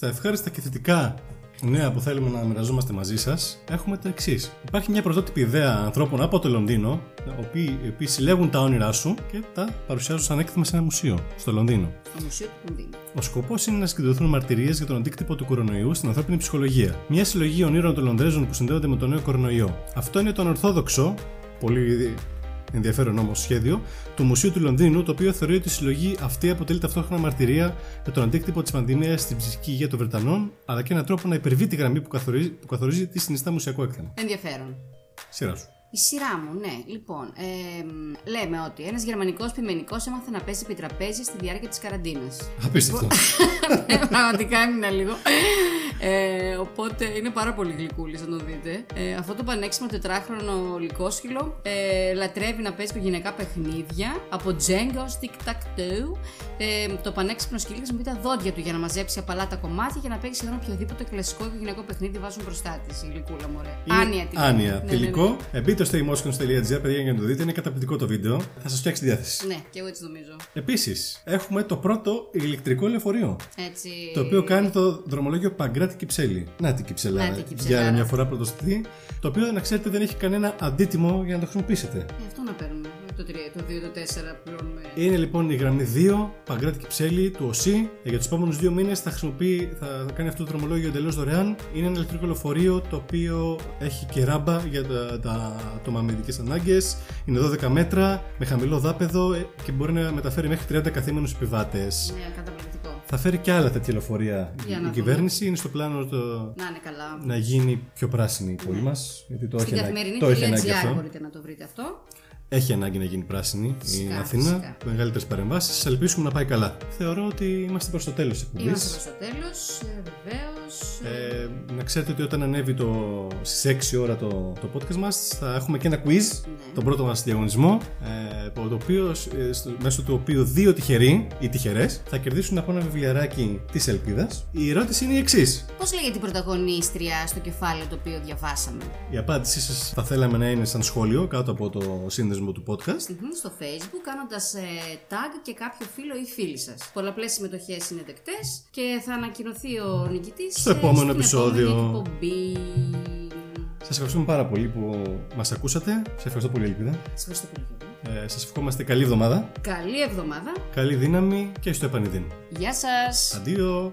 Στα ευχάριστα και θετικά νέα που θέλουμε να μοιραζόμαστε μαζί σας, έχουμε το εξής. Υπάρχει μια πρωτότυπη ιδέα ανθρώπων από το Λονδίνο, οι οποίοι, οι οποίοι συλλέγουν τα όνειρά σου και τα παρουσιάζουν σαν έκθεμα σε ένα μουσείο στο Λονδίνο. Το Μουσείο του Λονδίνου. Ο σκοπός είναι να συγκεντρωθούν μαρτυρίες για τον αντίκτυπο του κορονοϊού στην ανθρώπινη ψυχολογία. Μια συλλογή ονείρων των Λονδρέζων που συνδέονται με τον νέο κορονοϊό. Αυτό είναι το ανορθόδοξο, πολύ ενδιαφέρον όμως σχέδιο, του Μουσείου του Λονδίνου, το οποίο θεωρεί ότι η συλλογή αυτή αποτελεί ταυτόχρονα μαρτυρία για τον αντίκτυπο της πανδημίας στην ψυχική υγεία των Βρετανών, αλλά και έναν τρόπο να υπερβεί τη γραμμή που καθορίζει, που καθορίζει τι συνιστά μουσιακό έκθεμα. Ενδιαφέρον. Σειρά σου. Η σειρά μου, ναι. Λοιπόν, ε, λέμε ότι ένας γερμανικός πειμενικό έμαθε να παίζει επί τραπέζι στη διάρκεια της καραντίνας. Απίστευτο. (laughs) Ναι, Πραγματικά έμεινα λίγο. Ε, οπότε είναι πάρα πολύ γλυκούλη να το δείτε. Ε, αυτό το πανέξιμο τετράχρονο λικόσχυλο ε, λατρεύει να παίζει οικογενειακά παιχνίδια από Jenga ως tic tac toe. Ε, το πανέξυπνο σκυλί χρησιμοποιεί τα δόντια του για να μαζέψει απαλά τα κομμάτια και να παίξει σχεδόν οποιοδήποτε κλασικό οικογενειακό παιχνίδι βάζουν μπροστά της. Η γλυκούλα μου, ωραία. Είναι Άνοια την Άνοια. Ναι, ναι, ναι. Τελικό. Ε, Μπείτε στο emotions.gr, παιδιά, για να το δείτε. Είναι καταπληκτικό το βίντεο. Θα σας φτιάξει τη διάθεση. Ναι, και εγώ έτσι νομίζω. Επίσης, έχουμε το πρώτο ηλεκτρικό λεωφορείο. Έτσι. Το οποίο κάνει το δρομολόγιο Παγκράτη Κυψέλη. Να την Κυψελάρα. Να την Κυψελάρα. Για άλλη μια φορά πρωτοστατή. Το οποίο να ξέρετε δεν έχει κανένα αντίτιμο για να το χρησιμοποιήσετε. Ε, αυτό να παίρνουμε. Το το 3, το 2, το 4 πληρώνουμε. Είναι λοιπόν η γραμμή 2, Παγκράτη Κυψέλη, του ΟΣΥ. Ε, Για τους επόμενους δύο μήνες θα χρησιμοποιεί, θα κάνει αυτό το δρομολόγιο εντελώς δωρεάν. Είναι ένα ηλεκτρικό λεωφορείο το οποίο έχει και ράμπα για τα, τα άτομα με ειδικές ανάγκες. Είναι 12 μέτρα, με χαμηλό δάπεδο ε, και μπορεί να μεταφέρει μέχρι 30 καθήμενους επιβάτες. Ναι, καταπληκτικό. Θα φέρει και άλλα τέτοια λεωφορεία Για η να κυβέρνηση. Είναι στο πλάνο το, Να είναι καλά. να γίνει πιο πράσινη η πόλη μας. Γιατί το Στην έχει, ανάγκη- καθημερινή το έχει ανάγκη .gr αυτό. μπορείτε να το βρείτε αυτό. Έχει ανάγκη να γίνει πράσινη Φυσικά, η Αθήνα. φυσικά. Μεγαλύτερες παρεμβάσεις. Ελπίσουμε να πάει καλά. Θεωρώ ότι είμαστε προς το τέλος της εκπομπής. Είμαστε προς το τέλος, ε, βεβαίως. Ε, να ξέρετε ότι όταν ανέβει το, στις 6 ώρα το, το podcast μας θα έχουμε και ένα quiz, Ναι. τον πρώτο μας διαγωνισμό ε, από το οποίο, ε, στο, μέσω του οποίου δύο τυχεροί ή τυχερές θα κερδίσουν από ένα βιβλιαράκι της Ελπίδας. Η ερώτηση είναι η εξής. Πώς λέγεται η πρωταγωνίστρια στο κεφάλαιο το οποίο διαβάσαμε; Η απάντησή σας θα θέλαμε να είναι σαν σχόλιο κάτω από το σύνδεσμο του podcast. Μμμ, στο facebook κάνοντας ε, tag και κάποιο φίλο ή φίλη σας. Πολλαπλές συμμετοχές είναι δεκτές και θα ανακοινωθεί ο νικητής Στο ε, επόμενο στην επεισόδιο. επόμενη εκπομπή. Σας ευχαριστούμε πάρα πολύ που μας ακούσατε. Σας ευχαριστώ πολύ Ελπίδα. Σας ευχαριστώ πολύ. Γιώργο. Ε, σας ευχόμαστε καλή εβδομάδα, Καλή εβδομάδα. καλή δύναμη και στο επανειδήν. Γεια σας. Αντίο!